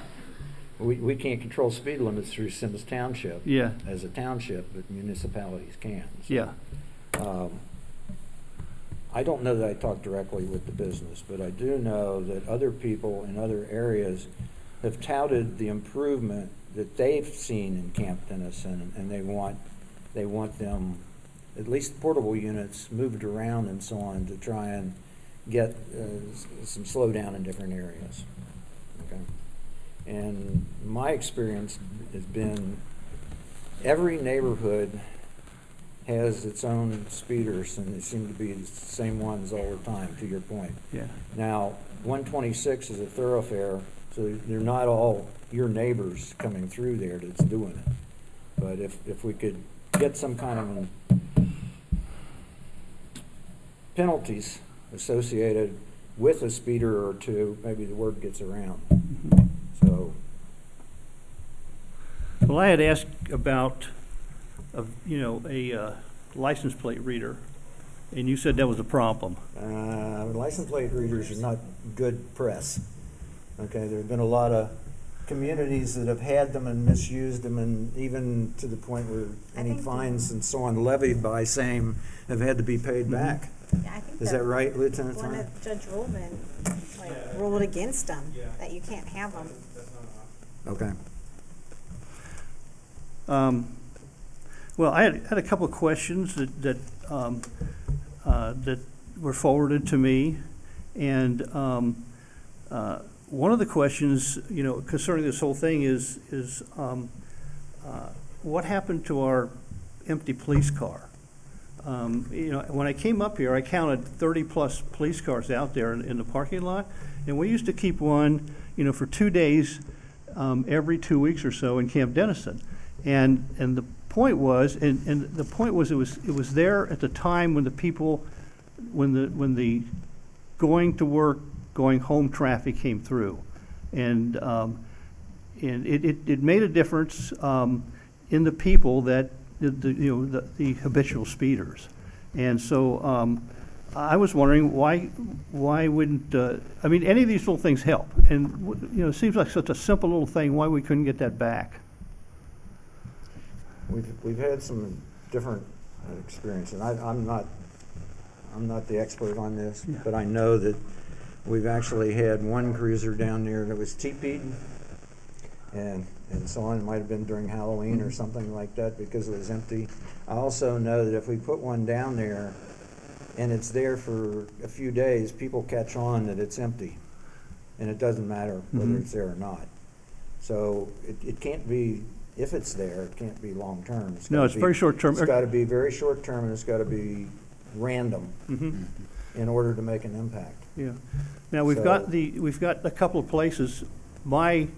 we, we can't control speed limits through Symmes Township. Yeah. As a township, but municipalities can. so. yeah. Um, I don't know that I talk directly with the business, but I do know that other people in other areas have touted the improvement that they've seen in Camp Dennison, and they want, they want them, at least portable units, moved around and so on to try and get uh, some slowdown in different areas. Okay? And my experience has been, every neighborhood has its own speeders, and they seem to be the same ones all the time, to your point. Yeah. Now, one twenty-six is a thoroughfare, so they're not all your neighbors coming through there that's doing it. But if, if we could get some kind of penalties associated with a speeder or two, maybe the word gets around. So, Well, I had asked about, uh, you know, a uh, license plate reader, and you said that was a problem. Uh, license plate readers are not good press. Okay, there have been a lot of communities that have had them and misused them, and even to the point where any fines and so on levied by same have had to be paid back. Yeah, I think Is that right, Lieutenant One Turner? of Judge Ruehlman, like, ruled against them, that you can't have them. Okay. Um, Well, I had, had a couple of questions that, that, um, uh, that were forwarded to me. And um, uh, one of the questions, you know, concerning this whole thing is, is um, uh, what happened to our empty police car? Um, You know, when I came up here, I counted 30-plus police cars out there in, in the parking lot. And we used to keep one, you know, for two days um, every two weeks or so in Camp Dennison. And, and the point was, and, and the point was, it was, it was there at the time when the people, when the, when the going to work, going home traffic came through. And, um, and it, it, it made a difference, um, in the people that, the, the, you know, the, the habitual speeders. And so, um, I was wondering why, why wouldn't, uh, I mean, any of these little things help. And, w- you know, it seems like such a simple little thing, why we couldn't get that back? We've, we've had some different uh, experience, and I, I'm not, I'm not the expert on this, but I know that we've actually had one cruiser down there that was TP'd, and, and so on, it might have been during Halloween or something like that, because it was empty. I also know that if we put one down there, and it's there for a few days, people catch on that it's empty, and it doesn't matter whether Mhm. it's there or not. So it, it can't be, if it's there, it can't be long-term. No, gotta it's be- very short-term. It's gotta be very short-term, and it's gotta be random Mhm. in order to make an impact. Yeah. Now, we've got the, we've got a couple of places. My,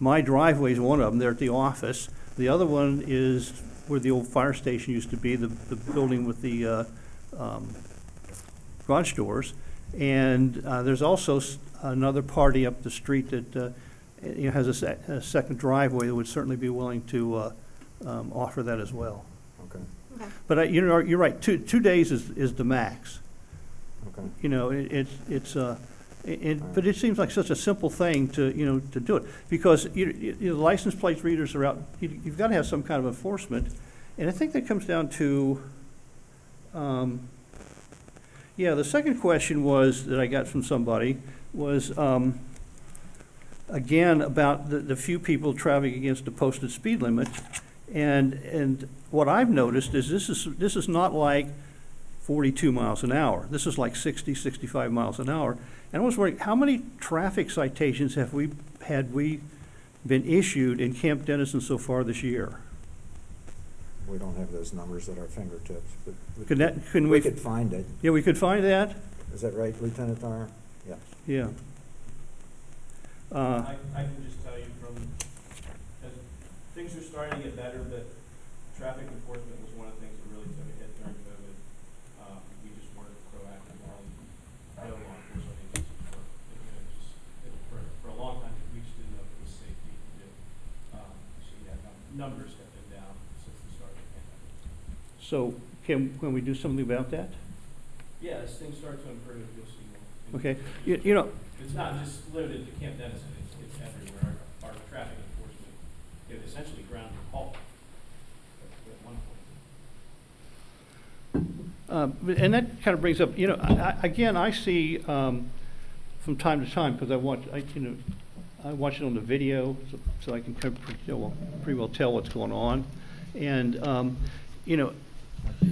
my driveway is one of them, there at the office. The other one is where the old fire station used to be, the, the building with the, uh, um, garage doors. And, uh, there's also s- another party up the street that, uh, you know, has a sec- a second driveway that would certainly be willing to, uh, um, offer that as well. Okay, Okay. But I, you know, you're right, two, two days is, is the max. okay. You know, it, it's, it's, uh, but it seems like such a simple thing to, you know, to do it. Because, you, you know, license plate readers are out, you, you've gotta have some kind of enforcement. And I think that comes down to, um, yeah, the second question was, that I got from somebody, was, um, again, about the, the few people traveling against the posted speed limit. And, and what I've noticed is this is, this is not like 42 miles an hour. This is like 60, 65 miles an hour. And I was wondering, how many traffic citations have we, had we been issued in Camp Dennison so far this year? We don't have those numbers at our fingertips, but. we Could that- could- couldn't We we- could find it. Yeah, we could find that? Is that right, Lieutenant Dyer? Yeah. Yeah. Uh, I, I can just tell you from, as, things are starting to get better, but traffic enforcement was one of the things that really took a hit during COVID. Um, we just weren't proactive on, no law enforcement agencies were, you know, just, it, for, for a long time, we just didn't know if it was safe to even do. Um, so yeah, num- numbers have been down since the start of the pandemic. So can, can we do something about that? Yeah, as things start to improve, you'll see more. Okay, you, you know, It's not just limited to Camp Dennison, it's, it's everywhere. Our, our traffic enforcement, they've essentially ground to halt at at one point. Uh, And that kind of brings up, you know, I- again, I see um, from time to time, because I watch, I, you know, I watch it on the video, so- so I can kind of pretty well, pretty well tell what's going on. And, um, you know,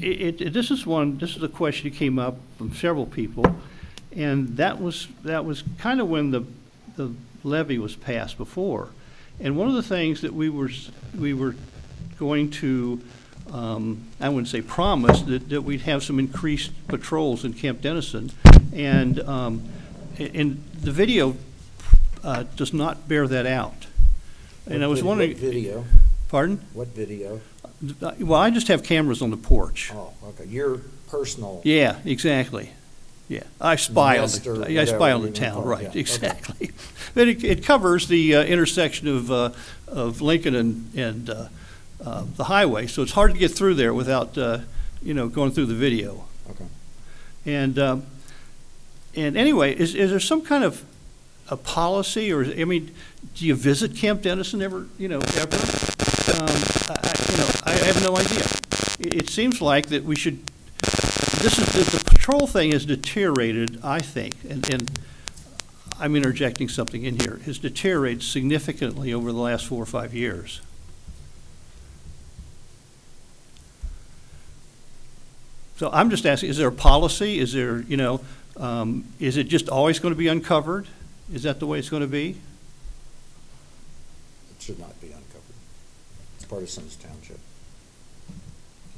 it, it, this is one, this is a question that came up from several people, and that was, that was kind of when the, the levy was passed before. And one of the things that we were, we were going to, um, I wouldn't say promise, that, that we'd have some increased patrols in Camp Dennison. And, um, and the video, uh, does not bear that out. And I was vid- wondering. What video? Pardon? What video? Uh, Well, I just have cameras on the porch. Oh, okay, your personal. Yeah, exactly. Yeah, I spy on the, I spy on the town, right, yeah, okay. exactly. But it, it covers the uh, intersection of, uh, of Lincoln and, and, uh, uh, the highway, so it's hard to get through there without, uh, you know, going through the video. Okay. And, um, and anyway, is, is there some kind of a policy, or, I mean, do you visit Camp Dennison ever, you know, ever? Um, I, you know, I have no idea. It, it seems like that we should, this is, the, the patrol thing has deteriorated, I think, and, and I'm interjecting something in here, has deteriorated significantly over the last four or five years. So I'm just asking, is there a policy? Is there, you know, um, is it just always going to be uncovered? Is that the way it's going to be? It should not be uncovered. It's part of Symmes Township.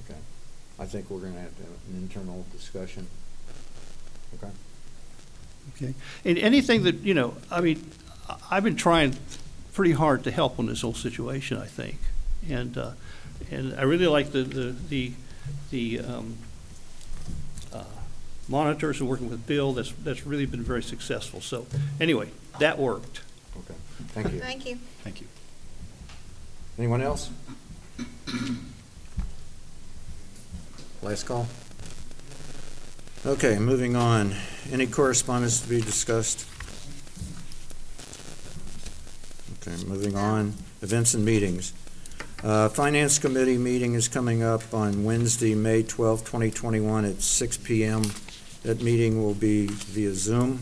Okay. I think we're gonna have to have an internal discussion. Okay. Okay. And anything that, you know, I mean, I've been trying pretty hard to help on this whole situation, I think. And, uh, and I really like the, the, the, the, um, monitors and working with Bill. That's, that's really been very successful. So anyway, that worked. Okay, thank you. Thank you. Thank you. Anyone else? Last call? Okay, moving on. Any correspondence to be discussed? Okay, moving on. Events and meetings. Uh, Finance Committee meeting is coming up on Wednesday, May twelfth, 2021 at six PM. That meeting will be via Zoom.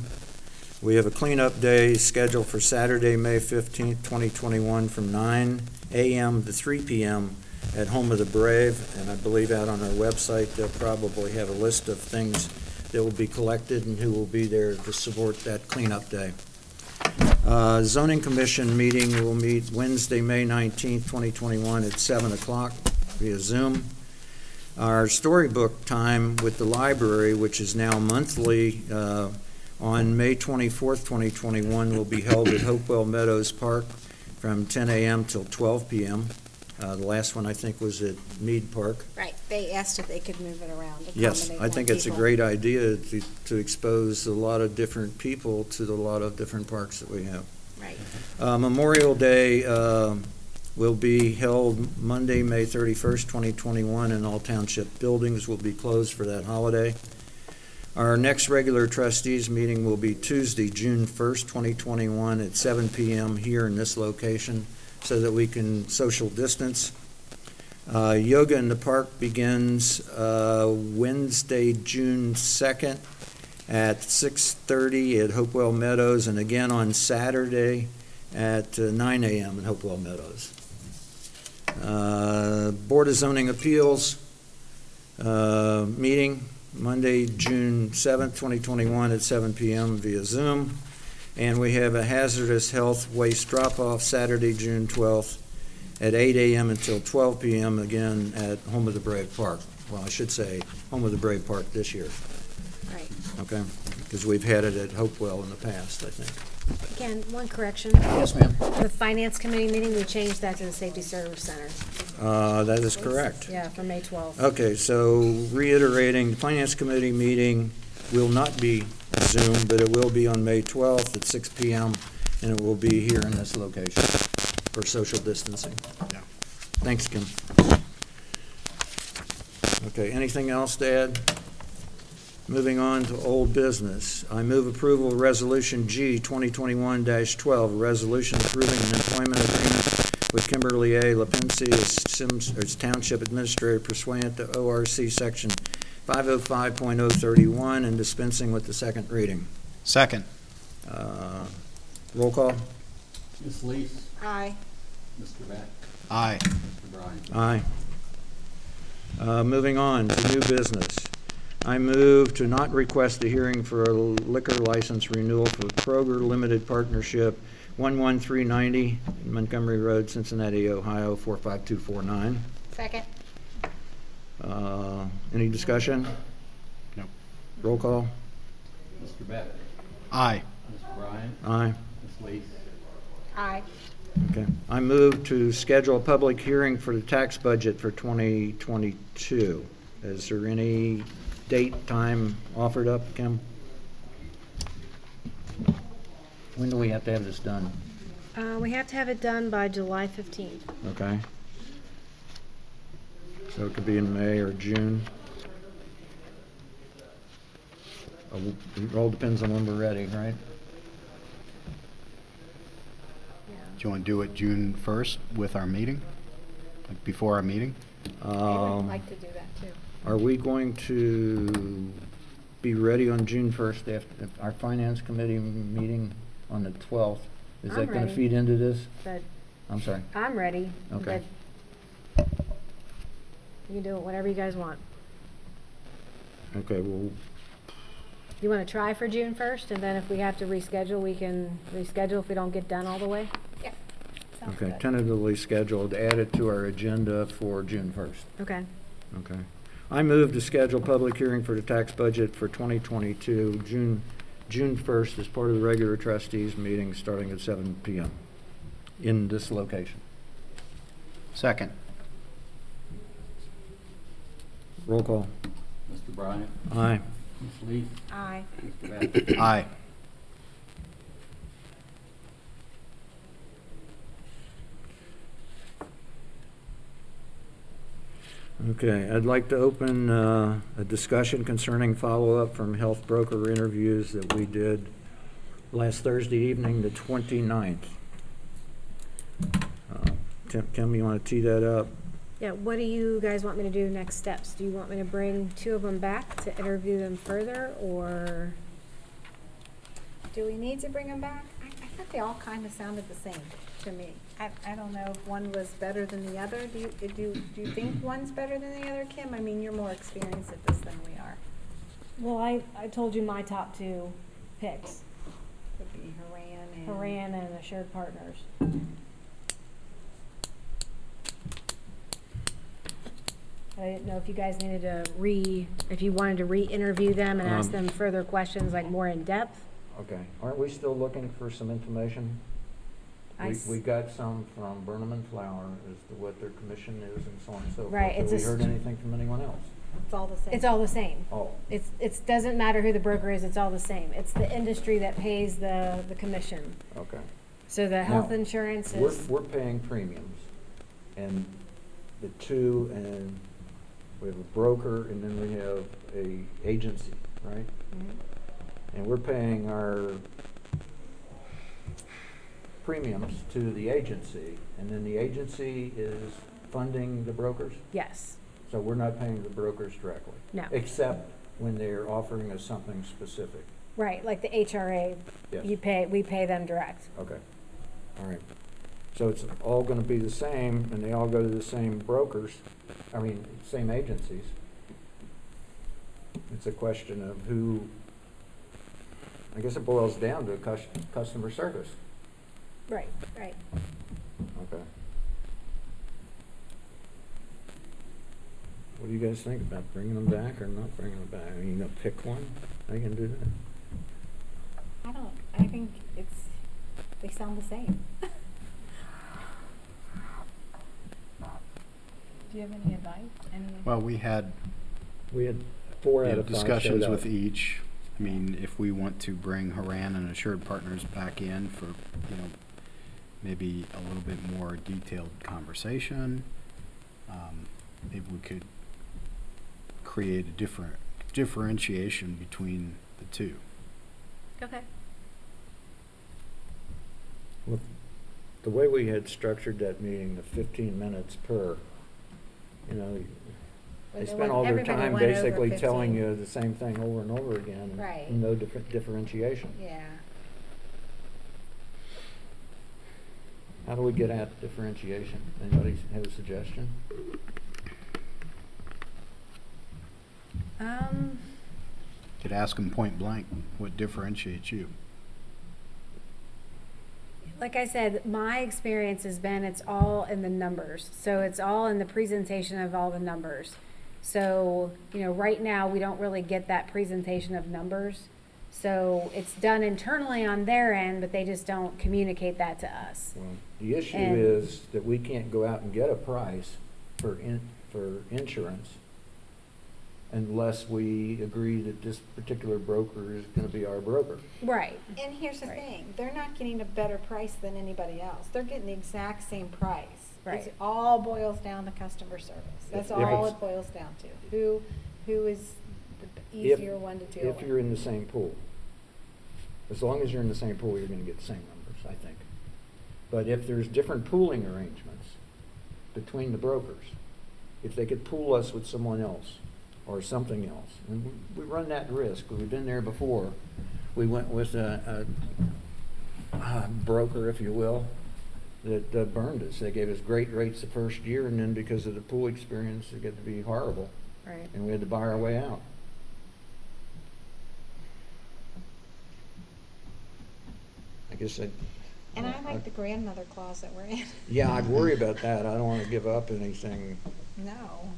We have a cleanup day scheduled for Saturday, May fifteenth, twenty twenty-one, from nine AM to three PM at Home of the Brave, and I believe out on our website, they'll probably have a list of things that will be collected and who will be there to support that cleanup day. Uh, Zoning Commission meeting will meet Wednesday, May nineteenth, twenty twenty-one, at seven o'clock via Zoom. Our storybook time with the library, which is now monthly, uh, on May 24th, 2021, will be held at Hopewell Meadows Park from 10 a.m. till 12 p.m. Uh, The last one, I think, was at Mead Park. Right, they asked if they could move it around. Yes, I think it's a great idea to to expose a lot of different people to the lot of different parks that we have. Right. Uh, Memorial Day um, will be held Monday, May 31st, 2021, and all township buildings will be closed for that holiday. Our next regular trustees meeting will be Tuesday, June 1st, 2021, at 7 PM here in this location, so that we can social distance. Uh, Yoga in the Park begins uh, Wednesday, June 2nd, at 6:30 at Hopewell Meadows, and again on Saturday at uh, 9 a.m. in Hopewell Meadows. Uh, Board of Zoning Appeals uh, meeting Monday, June 7th, 2021 at 7 p.m. via Zoom. And we have a hazardous health waste drop-off Saturday, June 12th at 8 a.m. until 12 p.m. again at Home of the Brave Park. Well, I should say, Home of the Brave Park this year. Right. Okay. Because we've had it at Hopewell in the past, I think. Ken, one correction. Yes, ma'am. The finance committee meeting, we changed that to the safety service center. Uh, That is correct. Yeah, for May twelfth. Okay, so reiterating, the Finance Committee meeting will not be Zoom, but it will be on May 12th at 6 PM, and it will be here in this location for social distancing. Yeah. Thanks, Kim. Okay, anything else to add? Moving on to old business. I move approval of Resolution G 2021-12, resolution approving an employment agreement with Kimberly A. LaPensie as Symmes, as Township Administrator pursuant to ORC Section 505.031 and dispensing with the second reading. Second. Uh, Roll call? Ms. Lees? Aye. Mr. Beck? Aye. Mr. Bryant? Aye. Uh, Moving on to new business. I move to not request a hearing for a liquor license renewal for Kroger Limited Partnership, 11390 Montgomery Road, Cincinnati, Ohio, 45249. Second. Uh, Any discussion? No. Roll call? Mr. Beck? Aye. Mr. Bryant? Aye. Ms. Lees? Aye. Okay. I move to schedule a public hearing for the tax budget for 2022. Is there any date, time offered up, Kim? When do we have to have this done? Uh, we have to have it done by July fifteenth. Okay. So it could be in May or June? Uh, It all depends on when we're ready, right? Do you want to do it June 1st with our meeting? Like before our meeting? I would Um, like to do that too. Are we going to be ready on June first after our finance committee meeting on the twelfth? Is I'm that gonna ready. feed into this? But I'm sorry. I'm ready. Okay. but You can do it whatever you guys want. Okay, well, You wanna try for June first, and then if we have to reschedule, we can reschedule if we don't get done all the way? Yeah. Sounds okay, good. tentatively scheduled, add it to our agenda for June first. Okay. Okay. I move to schedule public hearing for the tax budget for 2022, June, June 1st, as part of the regular trustees meeting, starting at 7 PM in this location. Second. Roll call. Mr. Bryant? Aye. Ms. Lees? Aye. Mr. Beck? Aye. Okay, I'd like to open uh, a discussion concerning follow-up from health broker interviews that we did last Thursday evening, the 29th. Uh, Tim, Kim, you want to tee that up? Yeah, what do you guys want me to do next steps? Do you want me to bring two of them back to interview them further, or? Do we need to bring them back? I, I thought they all kind of sounded the same to me. I, I don't know if one was better than the other. Do you, do, do you think one's better than the other, Kim? I mean, you're more experienced at this than we are. Well, I, I told you my top two picks, Would be Horan and. Horan and Assured Partners. I didn't know if you guys needed to re, if you wanted to re-interview them and ask Um, them further questions, like more in depth. Okay, aren't we still looking for some information? I We, we got some from Burnham and Flower as to what their commission is and so on and so forth. Right, it's Have a we heard st- anything from anyone else? It's all the same. It's all the same. Oh, It's, it's, doesn't matter who the broker is, it's all the same. It's the industry that pays the, the commission. okay. So the health Now, insurance We're, is, we're paying premiums, and the two, and we have a broker, and then we have a agency, right? Mm-hmm. And we're paying our premiums to the agency, and then the agency is funding the brokers? yes, So we're not paying the brokers directly? No. Except when they're offering us something specific? right, like the HRA, Yes. you pay, we pay them direct. Okay, all right. So it's all gonna be the same, and they all go to the same brokers, I mean, same agencies. It's a question of who, I guess it boils down to cus- customer service. Right, right. Okay. What do you guys think about bringing them back or not bringing them back? Are you gonna pick one? I can do that? I don't, I think it's, they sound the same. Do you have any advice? Any? Well, we had We had four you out know, of five showed discussions up. with each. I mean, if we want to bring Horan and Assured Partners back in for, you know, maybe a little bit more detailed conversation, um, maybe we could create a different differentiation between the two. Okay. Well, The way we had structured that meeting, the fifteen minutes per, you know, they They spent went- all their time basically telling you the same thing over and over again. and Right. No different differentiation. Yeah. How do we get at differentiation? Anybody have a suggestion? Um, Could ask them point blank, what differentiates you? like I said, my experience has been it's all in the numbers. So it's all in the presentation of all the numbers. So, you know, right now, we don't really get that presentation of numbers. So it's done internally on their end, but they just don't communicate that to us. Well, the issue And- is that we can't go out and get a price for in, for insurance unless we agree that this particular broker is gonna be our broker. Right. And here's the Right. thing, they're not getting a better price than anybody else. They're getting the exact same price. Right. It all boils down to customer service. That's If- if all it's- it boils down to. Who, who is the If- easier one to deal with. If you're in the same pool. As long as you're in the same pool, you're gonna get the same numbers, I think. But if there's different pooling arrangements between the brokers, if they could pool us with someone else or something else, and we, we run that risk, we've been there before. We went with a, a, a broker, if you will, that uh, burned us. They gave us great rates the first year, and then because of the pool experience, it got to be horrible. Right. And we had to buy our way out. I guess I. And I like the grandmother clause that we're in. Yeah, I'd worry about that. I don't want to give up anything. No.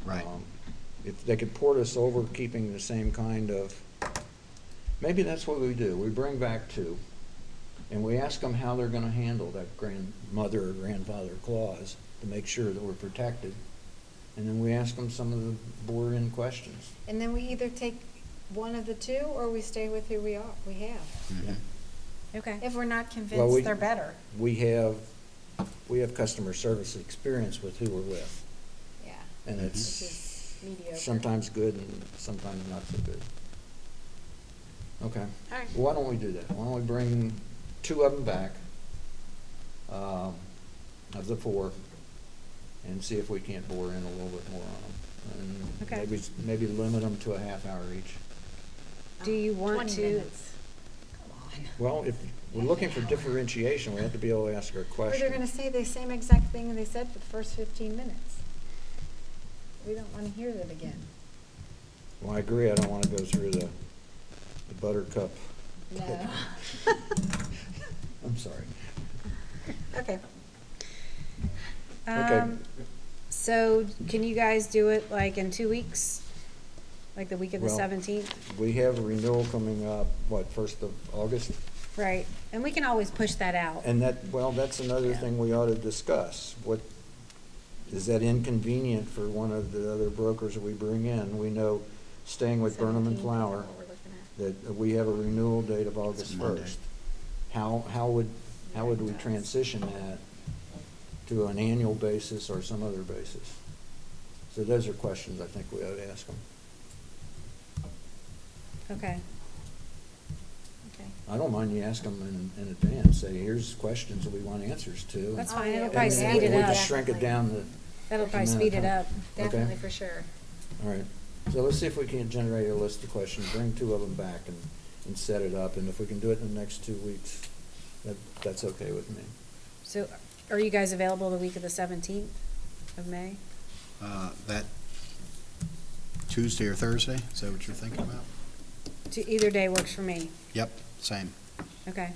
Right. Um, If they could port us over, keeping the same kind of, maybe that's what we do. We bring back two, and we ask them how they're gonna handle that grandmother or grandfather clause to make sure that we're protected. And then we ask them some of the board-in questions. And then we either take one of the two or we stay with who we are, we have. Mhm. Okay. If we're not Well, convinced we- they're better. We have, we have customer service experience with who we're with, Yeah. and Which it's is mediocre. sometimes good and sometimes not so good. Okay. All right. Why don't we do that? Why don't we bring two of them back, um, of the four, and see if we can't bore in a little bit more on them. And Okay. maybe, maybe limit them to a half hour each. Do you want 20 to? minutes. Well, if we're looking for differentiation, we have to be able to ask our Or question. they're gonna say the same exact thing they said for the first fifteen minutes. We don't wanna hear that again. Well, I agree, I don't wanna go through the, the buttercup. No. I'm sorry. Okay. Okay. Um, so can you guys do it like in two weeks? Like the week of the Well- seventeenth? We have a renewal coming up, what, first of August? Right. And we can always push that out. And that, well, that's another Yeah. thing we ought to discuss. What, is that inconvenient for one of the other brokers that we bring in? We know, staying with Burnham and Flower, what we're looking at. that we have a renewal date of August Monday. first. How, how would, how would we transition that to an annual basis or some other basis? So those are questions I think we ought to ask them. Okay. Okay. I don't mind you ask them in, in advance, say, here's questions that we want answers to. That's Oh, fine. It'll we probably And can speed we it can up. shrink it down to, That'll probably minute speed it time. up. Definitely, for sure. all right. So let's see if we can generate a list of questions, bring two of them back and, and set it up. And if we can do it in the next two weeks, that, that's okay with me. So are you guys available the week of the seventeenth of May? Uh, That Tuesday or Thursday, is that what you're thinking about? To, either day works for me. Yep, same. Okay.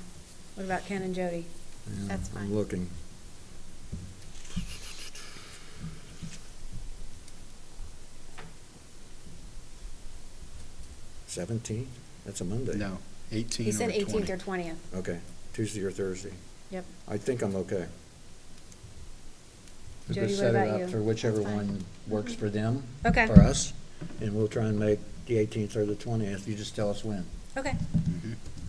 What about Ken and Jody? Yeah, That's fine. I'm looking. Seventeenth, that's a Monday. No, 18 He said or 20? eighteenth or twentieth. Okay, Tuesday or Thursday. Yep. I think I'm okay. We'll Jody, just what set it about up you? For whichever That's fine. one works for them. Okay. For us, and we'll try and make the eighteenth or the twentieth. You just tell us when, Okay,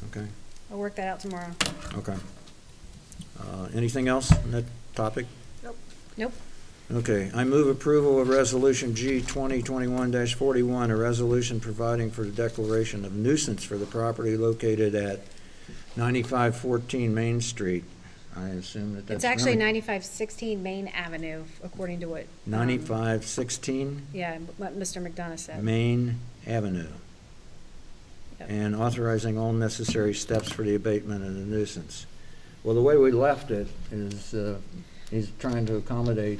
okay? I'll work that out tomorrow. Okay. Uh, anything else on that topic? Nope. Nope. Okay, I move approval of Resolution G 2021-41, a resolution providing for the declaration of nuisance for the property located at ninety-five fourteen Main Street. I assume that that's. It's actually really- ninety-five sixteen Main Avenue, according to what. um, Ninety-five sixteen Yeah, what Mr. McDonough said. Main Avenue. Yep. And authorizing all necessary steps for the abatement of the nuisance. Well, the way we left it is, uh, he's trying to accommodate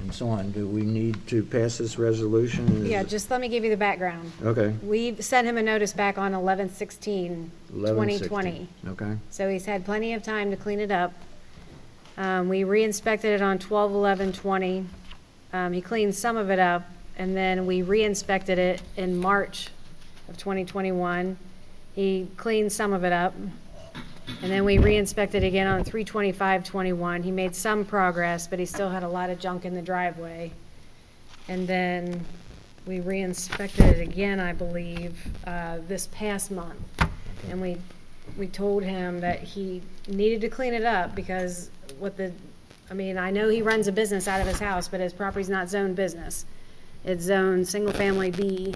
and so on. Do we need to pass this resolution? Is Yeah, it- just let me give you the background. Okay. We sent him a notice back on eleven sixteen, 11, twenty 16. twenty. Okay. So he's had plenty of time to clean it up. Um, we re-inspected it on twelve eleven twenty. Um, he cleaned some of it up, and then we re-inspected it in March of twenty twenty-one. He cleaned some of it up. And then we re-inspected again on three twenty-five twenty-one. He made some progress, but he still had a lot of junk in the driveway. And then we re-inspected it again, I believe, uh, this past month. And we, we told him that he needed to clean it up because what the, I mean, I know he runs a business out of his house, but his property's not zoned business. It's zoned single-family B,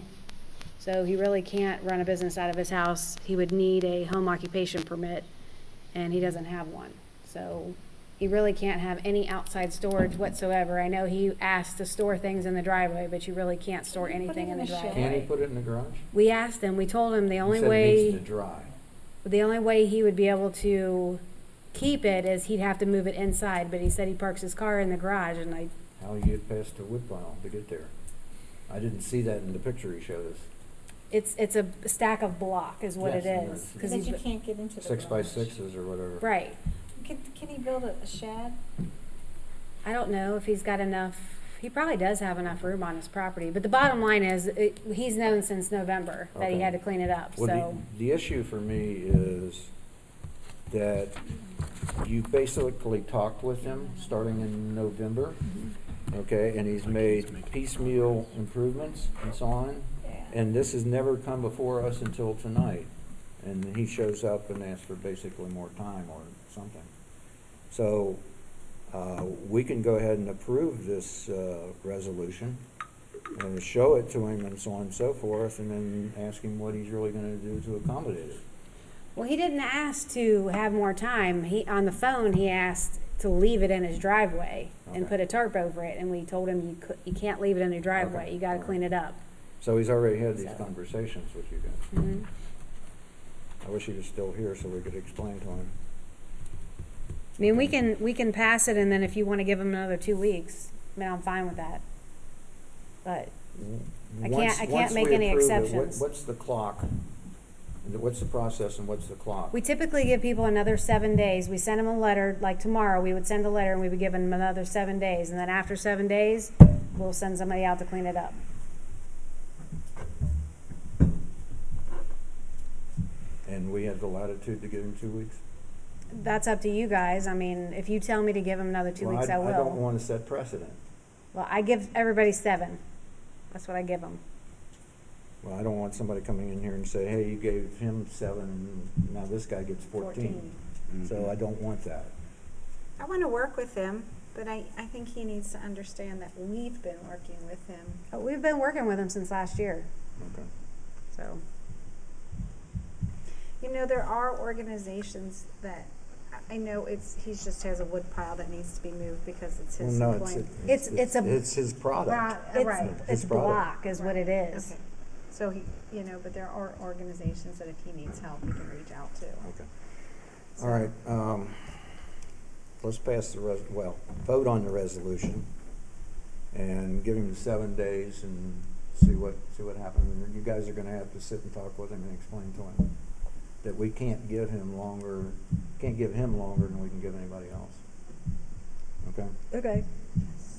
so he really can't run a business out of his house. He would need a home occupation permit, and he doesn't have one. So he really can't have any outside storage whatsoever. I know he asked to store things in the driveway, but you really can't store anything in the driveway. Can he put it in the garage? We asked him, we told him the only He said it way. needs to dry. The only way he would be able to keep it is he'd have to move it inside, but he said he parks his car in the garage and I, How you get past the wood pile to get there? I didn't see that in the picture he showed us. it's, it's a stack of block is what it Yes, and is. it's 'cause But he's- you can't get into the Six by sixes or whatever. Right. Can, can he build a a shed? I don't know if he's got enough, he probably does have enough room on his property, but the bottom line is, it, he's known since November that he Okay. had to clean it up, Well, so. the, the issue for me is that you basically talked with him starting in November, mm-hmm. Okay, and he's made piecemeal improvements and so on. And this has never come before us until tonight. And he shows up and asks for basically more time or something. So, uh, we can go ahead and approve this, uh, resolution and show it to him and so on and so forth, and then ask him what he's really gonna do to accommodate it. Well, he didn't ask to have more time. He, on the phone, he asked to leave it in his driveway and Okay. put a tarp over it, and we told him you you can't leave it in your driveway, Okay. you gotta clean it up. So he's already had these So. conversations with you guys. Mhm. I wish he was still here so we could explain to him. I mean, we can, we can pass it, and then if you wanna give him another two weeks, I mean, I'm fine with that. But, I can't- Once- I can't once make we any approve it, what- exceptions. What's the clock? What's the process and what's the clock? we typically give people another seven days. We send them a letter, like tomorrow, we would send a letter and we would give them another seven days, and then after seven days, we'll send somebody out to clean it up. And we have the latitude to give him two weeks? That's up to you guys. I mean, if you tell me to give them another two Well, weeks, I I don't wanna set precedent. Well, I give everybody seven. That's what I give them. Well, I don't want somebody coming in here and say, hey, you gave him seven, and now this guy gets fourteen. So mm-hmm. I don't want that. I want to work with him, but I, I think he needs to understand that we've been working with him. But we've been working with him since last year, Okay. so. You know, there are organizations that, I- I know it's, he just has a wood pile that needs to be moved because it's Well, his no, it's, employment. It's- it's a- It's his product. Right, right. It's, His it's product. block is what it is. Okay. So he, you know, but there are organizations that if he needs help, he can reach out to. Okay. All right, um, let's pass the res, well, vote on the resolution and give him seven days and see what, see what happens. And you guys are gonna have to sit and talk with him and explain to him that we can't give him longer, can't give him longer than we can give anybody else. Okay? Okay.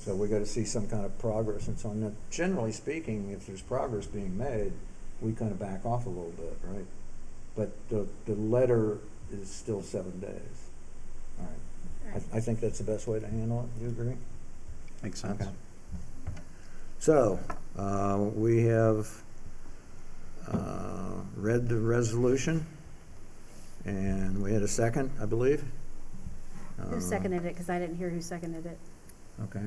So we gotta see some kind of progress and so on. Now, generally speaking, if there's progress being made, we kind of back off a little bit, right? but the, the letter is still seven days. All right. I, I think that's the best way to handle it. You agree? Makes sense. Okay. So, uh, we have, uh, read the resolution, and we had a second, I believe. Who Uh, seconded it? Because I didn't hear who seconded it. Okay,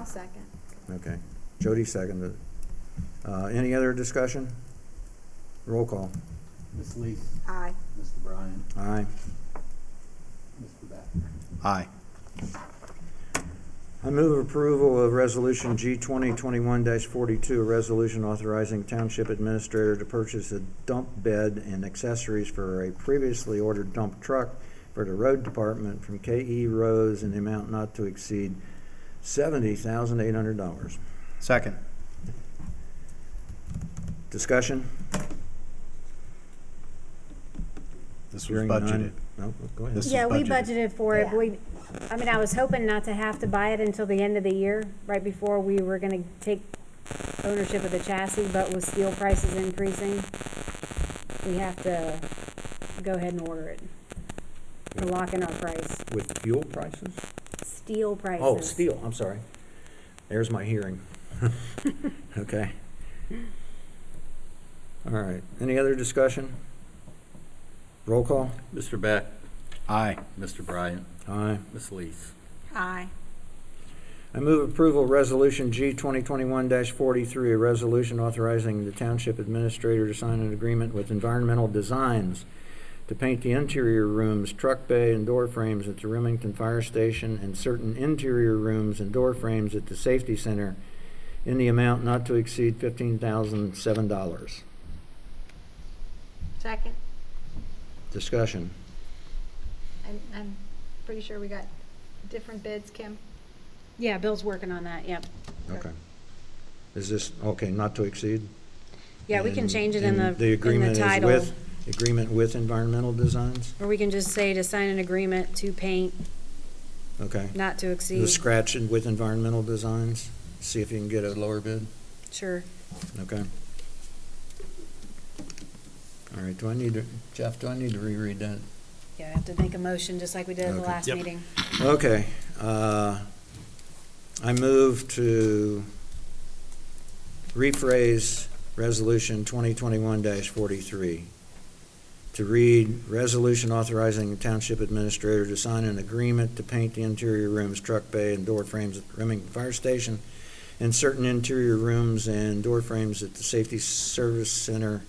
I'll second. okay. Jody seconded. Uh, any other discussion? Roll call. Ms. Lees, Aye. Mr. Bryant, Aye. Mr. Beck. Aye. I move approval of Resolution G twenty twenty-one forty-two, a resolution authorizing Township Administrator to purchase a dump bed and accessories for a previously ordered dump truck for the Road Department from K.E. Rose in the amount not to exceed seventy thousand eight hundred dollars. Second. Discussion? This was Hearing budgeted. No, go ahead. This is Yeah, we budgeted. budgeted for it, Yeah. but we, I mean, I was hoping not to have to buy it until the end of the year, right before we were gonna take ownership of the chassis, but with steel prices increasing, we have to go ahead and order it. To lock in our price. With fuel prices? Steel prices. Oh, steel, I'm sorry. There's my hearing. Okay. All right, any other discussion? Roll call? Mr. Beck, Aye. Mr. Bryant, Aye. Ms. Lees. Aye. I move approval of Resolution G 2021-43, a resolution authorizing the Township Administrator to sign an agreement with Environmental Designs to paint the interior rooms, truck bay, and door frames at the Remington Fire Station and certain interior rooms and door frames at the Safety Center in the amount not to exceed fifteen thousand seven dollars. Second. Discussion. I'm, I'm pretty sure we got different bids, Kim. Yeah, Bill's working on that, yep. Okay. Is this, okay, not to exceed? Yeah, we can And- change it in the, and The in agreement the is title. with, agreement with Environmental Designs? Or we can just say to sign an agreement to paint, Okay. not to exceed. The exceed. scratch it with Environmental Designs, see if you can get a lower bid, Sure. okay? All right, do I need to, Jeff, do I need to reread that? Yeah, I have to make a motion, just like we did at the last Yep. meeting. Okay, uh, I move to rephrase Resolution twenty twenty-one forty-three. To read, resolution authorizing the Township Administrator to sign an agreement to paint the interior rooms, truck bay, and door frames at Remington Fire Station and certain interior rooms and door frames at the Safety Service Center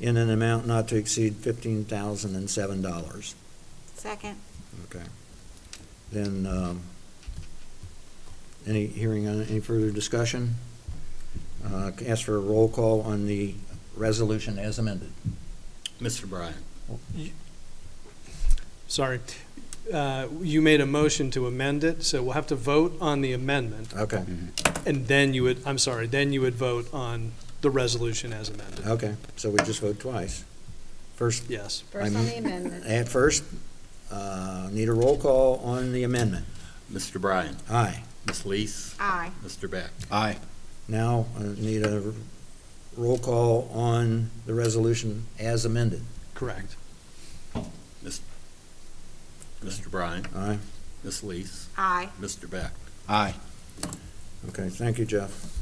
in an amount not to exceed fifteen thousand and seven dollars. Second. Okay. Then, um, any, hearing on, any further discussion? Uh, ask for a roll call on the resolution as amended. Mr. Bryant, Sorry. Uh, You made a motion to amend it, so we'll have to vote on the amendment. Okay, And then you would, I'm sorry, then you would vote on the resolution as amended. okay, so we just vote twice. First, Yes. First on I'm- the amendment. at first, uh, need a roll call on the amendment. Mr. Bryant, Aye. Ms. Lees, Aye. Mr. Beck. Aye. Now, I need a roll call on the resolution as amended. Correct. Mis- Mr. Bryant, Aye. Ms. Lees, Aye. Mr. Beck. Aye. Okay, thank you, Jeff.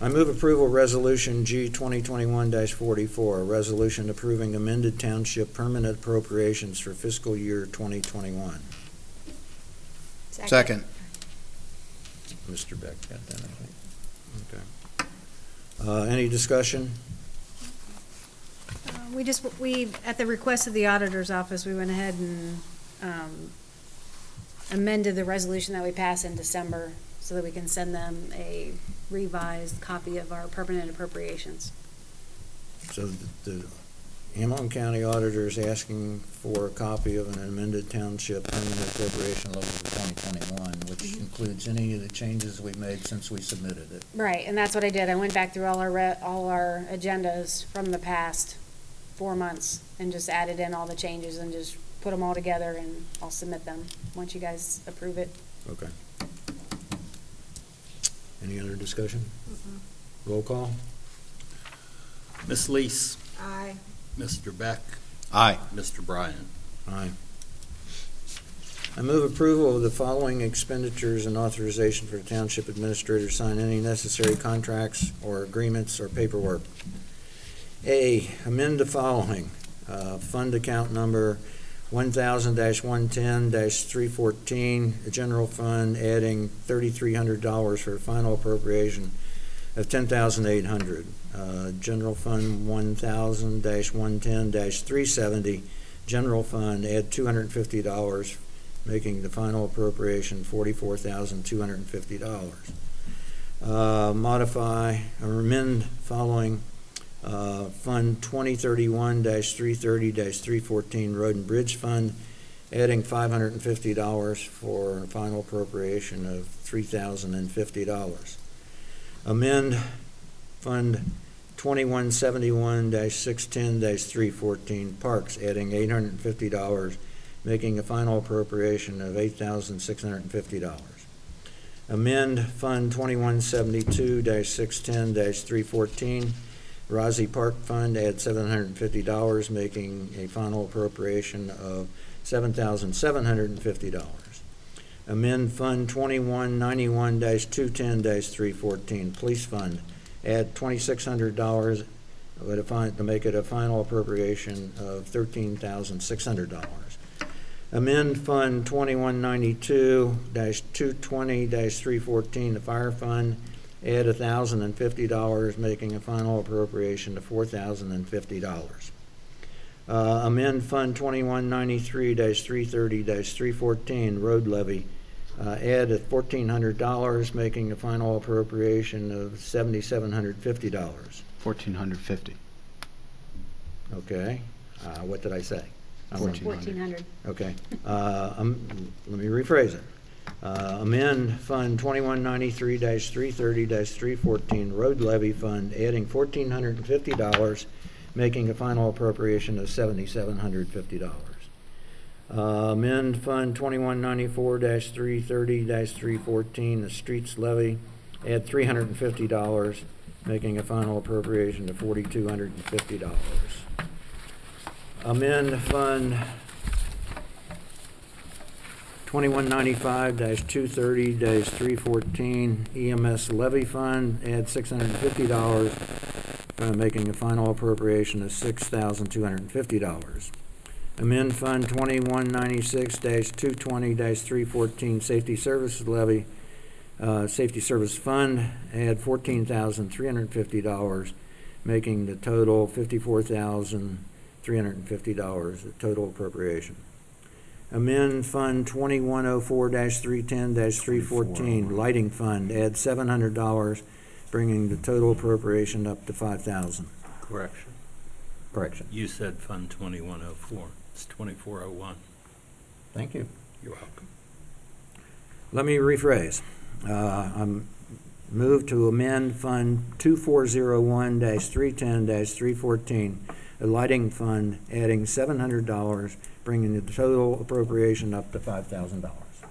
I move approval Resolution G twenty twenty-one forty-four, a resolution approving amended township permanent appropriations for fiscal year twenty twenty-one. Second. Mr. Beck got that, I think. Okay. Uh, any discussion? Uh, We just, we, at the request of the auditor's office, we went ahead and um, amended the resolution that we passed in December so that we can send them a revised copy of our permanent appropriations. So the, the Hamilton County Auditor is asking for a copy of an amended township permanent appropriation level for twenty twenty-one, which mm-hmm. includes any of the changes we've made since we submitted it. Right, and that's what I did. I went back through all our, re- all our agendas from the past four months and just added in all the changes and just put them all together and I'll submit them, once you guys approve it. Okay. Any other discussion? Roll call? Ms. Lees, Aye. Mr. Beck, Aye. Mr. Bryant. Aye. I move approval of the following expenditures and authorization for the township administrator to sign any necessary contracts or agreements or paperwork. A, amend the following, uh, fund account number one thousand one ten three fourteen, general fund, adding thirty-three hundred dollars for final appropriation of ten thousand eight hundred. Uh, general fund 1000-110-370, general fund, add two hundred and fifty dollars, making the final appropriation forty-four thousand two hundred and fifty dollars. Uh, modify or amend following uh, Fund 2031-330-314 Road and Bridge Fund, adding $550 for a final appropriation of $3,050. Amend Fund 2171-610-314 Parks, adding $850, making a final appropriation of $8,650. Amend Fund 2172-610-314 Rossi Park Fund, add seven hundred and fifty dollars, making a final appropriation of seven thousand seven hundred and fifty dollars. Amend Fund 2191-210-314 Police Fund, add twenty-six hundred dollars, to make it a final appropriation of thirteen thousand six hundred dollars. Amend Fund 2192-220-314, the Fire Fund, add thousand and fifty dollars, making a final appropriation of four thousand and fifty dollars. Uh, amend Fund 2193-330-314, road levy, add at fourteen hundred dollars, making a final appropriation of seventy-seven hundred fifty dollars. Fourteen hundred fifty. Okay, uh, what did I say? I'm wrong. Fourteen hundred. Okay, uh, um, let me rephrase it. Uh, amend Fund 2193-330-314 Road Levy Fund, adding fourteen hundred and fifty dollars, making a final appropriation of seventy-seven hundred fifty dollars. Amend Fund 2194-330-314, the streets levy, add $350, making a final appropriation to $4,250. Amend Fund 2195-230-314 EMS levy fund, add $650 uh, making a final appropriation of $6,250. Amend Fund 2196-220-314 safety services levy, uh, safety service fund, add fourteen thousand three hundred and fifty dollars, making the total fifty-four thousand three hundred and fifty dollars, the total appropriation. Amend Fund 2104-310-314 Lighting Fund, add seven hundred dollars, bringing the total appropriation up to five thousand. Correction. Correction. You said Fund 2104. It's 2401. Thank you. You're welcome. Let me rephrase. Uh, I'm moved to amend Fund 2401-310-314, the Lighting Fund, adding seven hundred dollars, bringing the total appropriation up to five thousand dollars.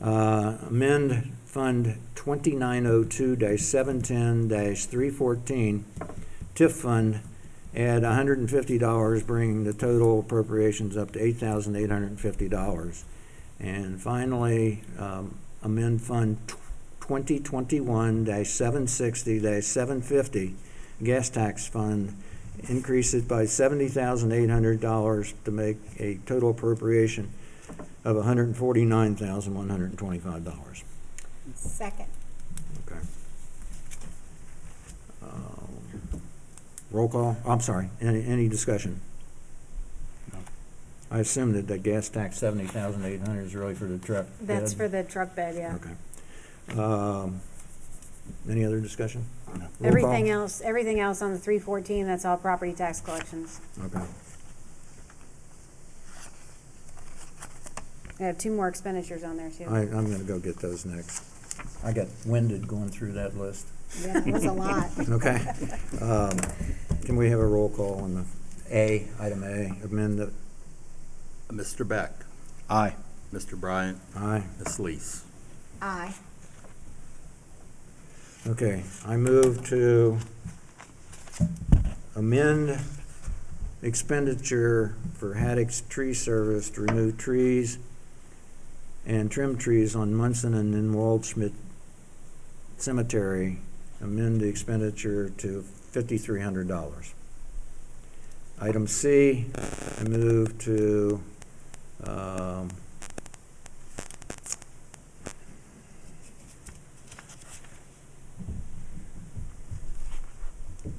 Uh, amend Fund twenty-nine oh two seven ten three fourteen, TIF Fund, add hundred and fifty dollars, bringing the total appropriations up to eight thousand eight hundred and finally, um, amend Fund 2021-760-750 Gas Tax Fund, increase it by seventy thousand eight hundred dollars to make a total appropriation of hundred and forty-nine thousand one hundred and twenty-five dollars. Second. Okay. Um, Roll call, I'm sorry, any, any discussion? No. I assume that the gas tax seventy thousand eight hundred is really for the truck. That's bed? for the truck bed, yeah. Okay. Um, Any other discussion? Roll call. Everything else, everything else on the three fourteen, that's all property tax collections. Okay. I have two more expenditures on there too. I, I'm gonna go get those next. I got winded going through that list. Yeah, it was a lot. Okay. Um, Can we have a roll call on the A, item A, amend the, Mr. Beck. Aye. Mr. Bryant. aye? Ms. Lees. Aye. Okay, I move to amend expenditure for Haddock's Tree Service to remove trees and trim trees on Munson and then Waldschmidt Cemetery, amend the expenditure to fifty-three hundred dollars. Item C, I move to, um,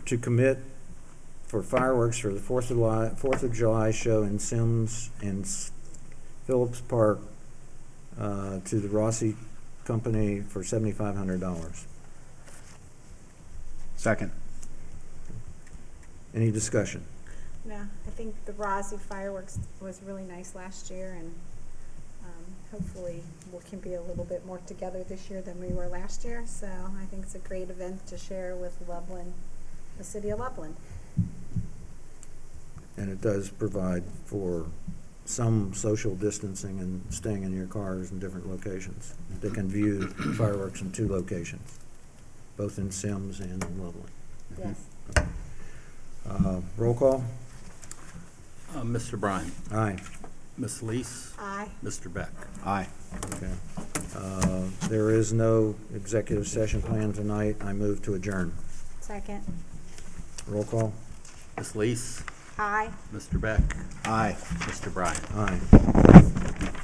to commit for fireworks for the Fourth of July, Fourth of July show in Symmes and Phillips Park, uh, to the Rozzi Company for seventy-five hundred dollars. Second. Any discussion? No, I think the Rozzi fireworks was really nice last year and, um, hopefully we can be a little bit more together this year than we were last year. So I think it's a great event to share with Loveland, the city of Loveland. And it does provide for some social distancing and staying in your cars in different locations. They can view fireworks in two locations, both in Symmes and in Loveland. Yes. Uh, Roll call? Uh, Mr. Bryant. Aye. Ms. Lees. Aye. Mr. Beck. Aye. Okay. Uh, There is no executive session planned tonight. I move to adjourn. Second. Roll call? Ms. Lees. Aye. Mr. Beck. Aye. Mr. Bryant. Aye.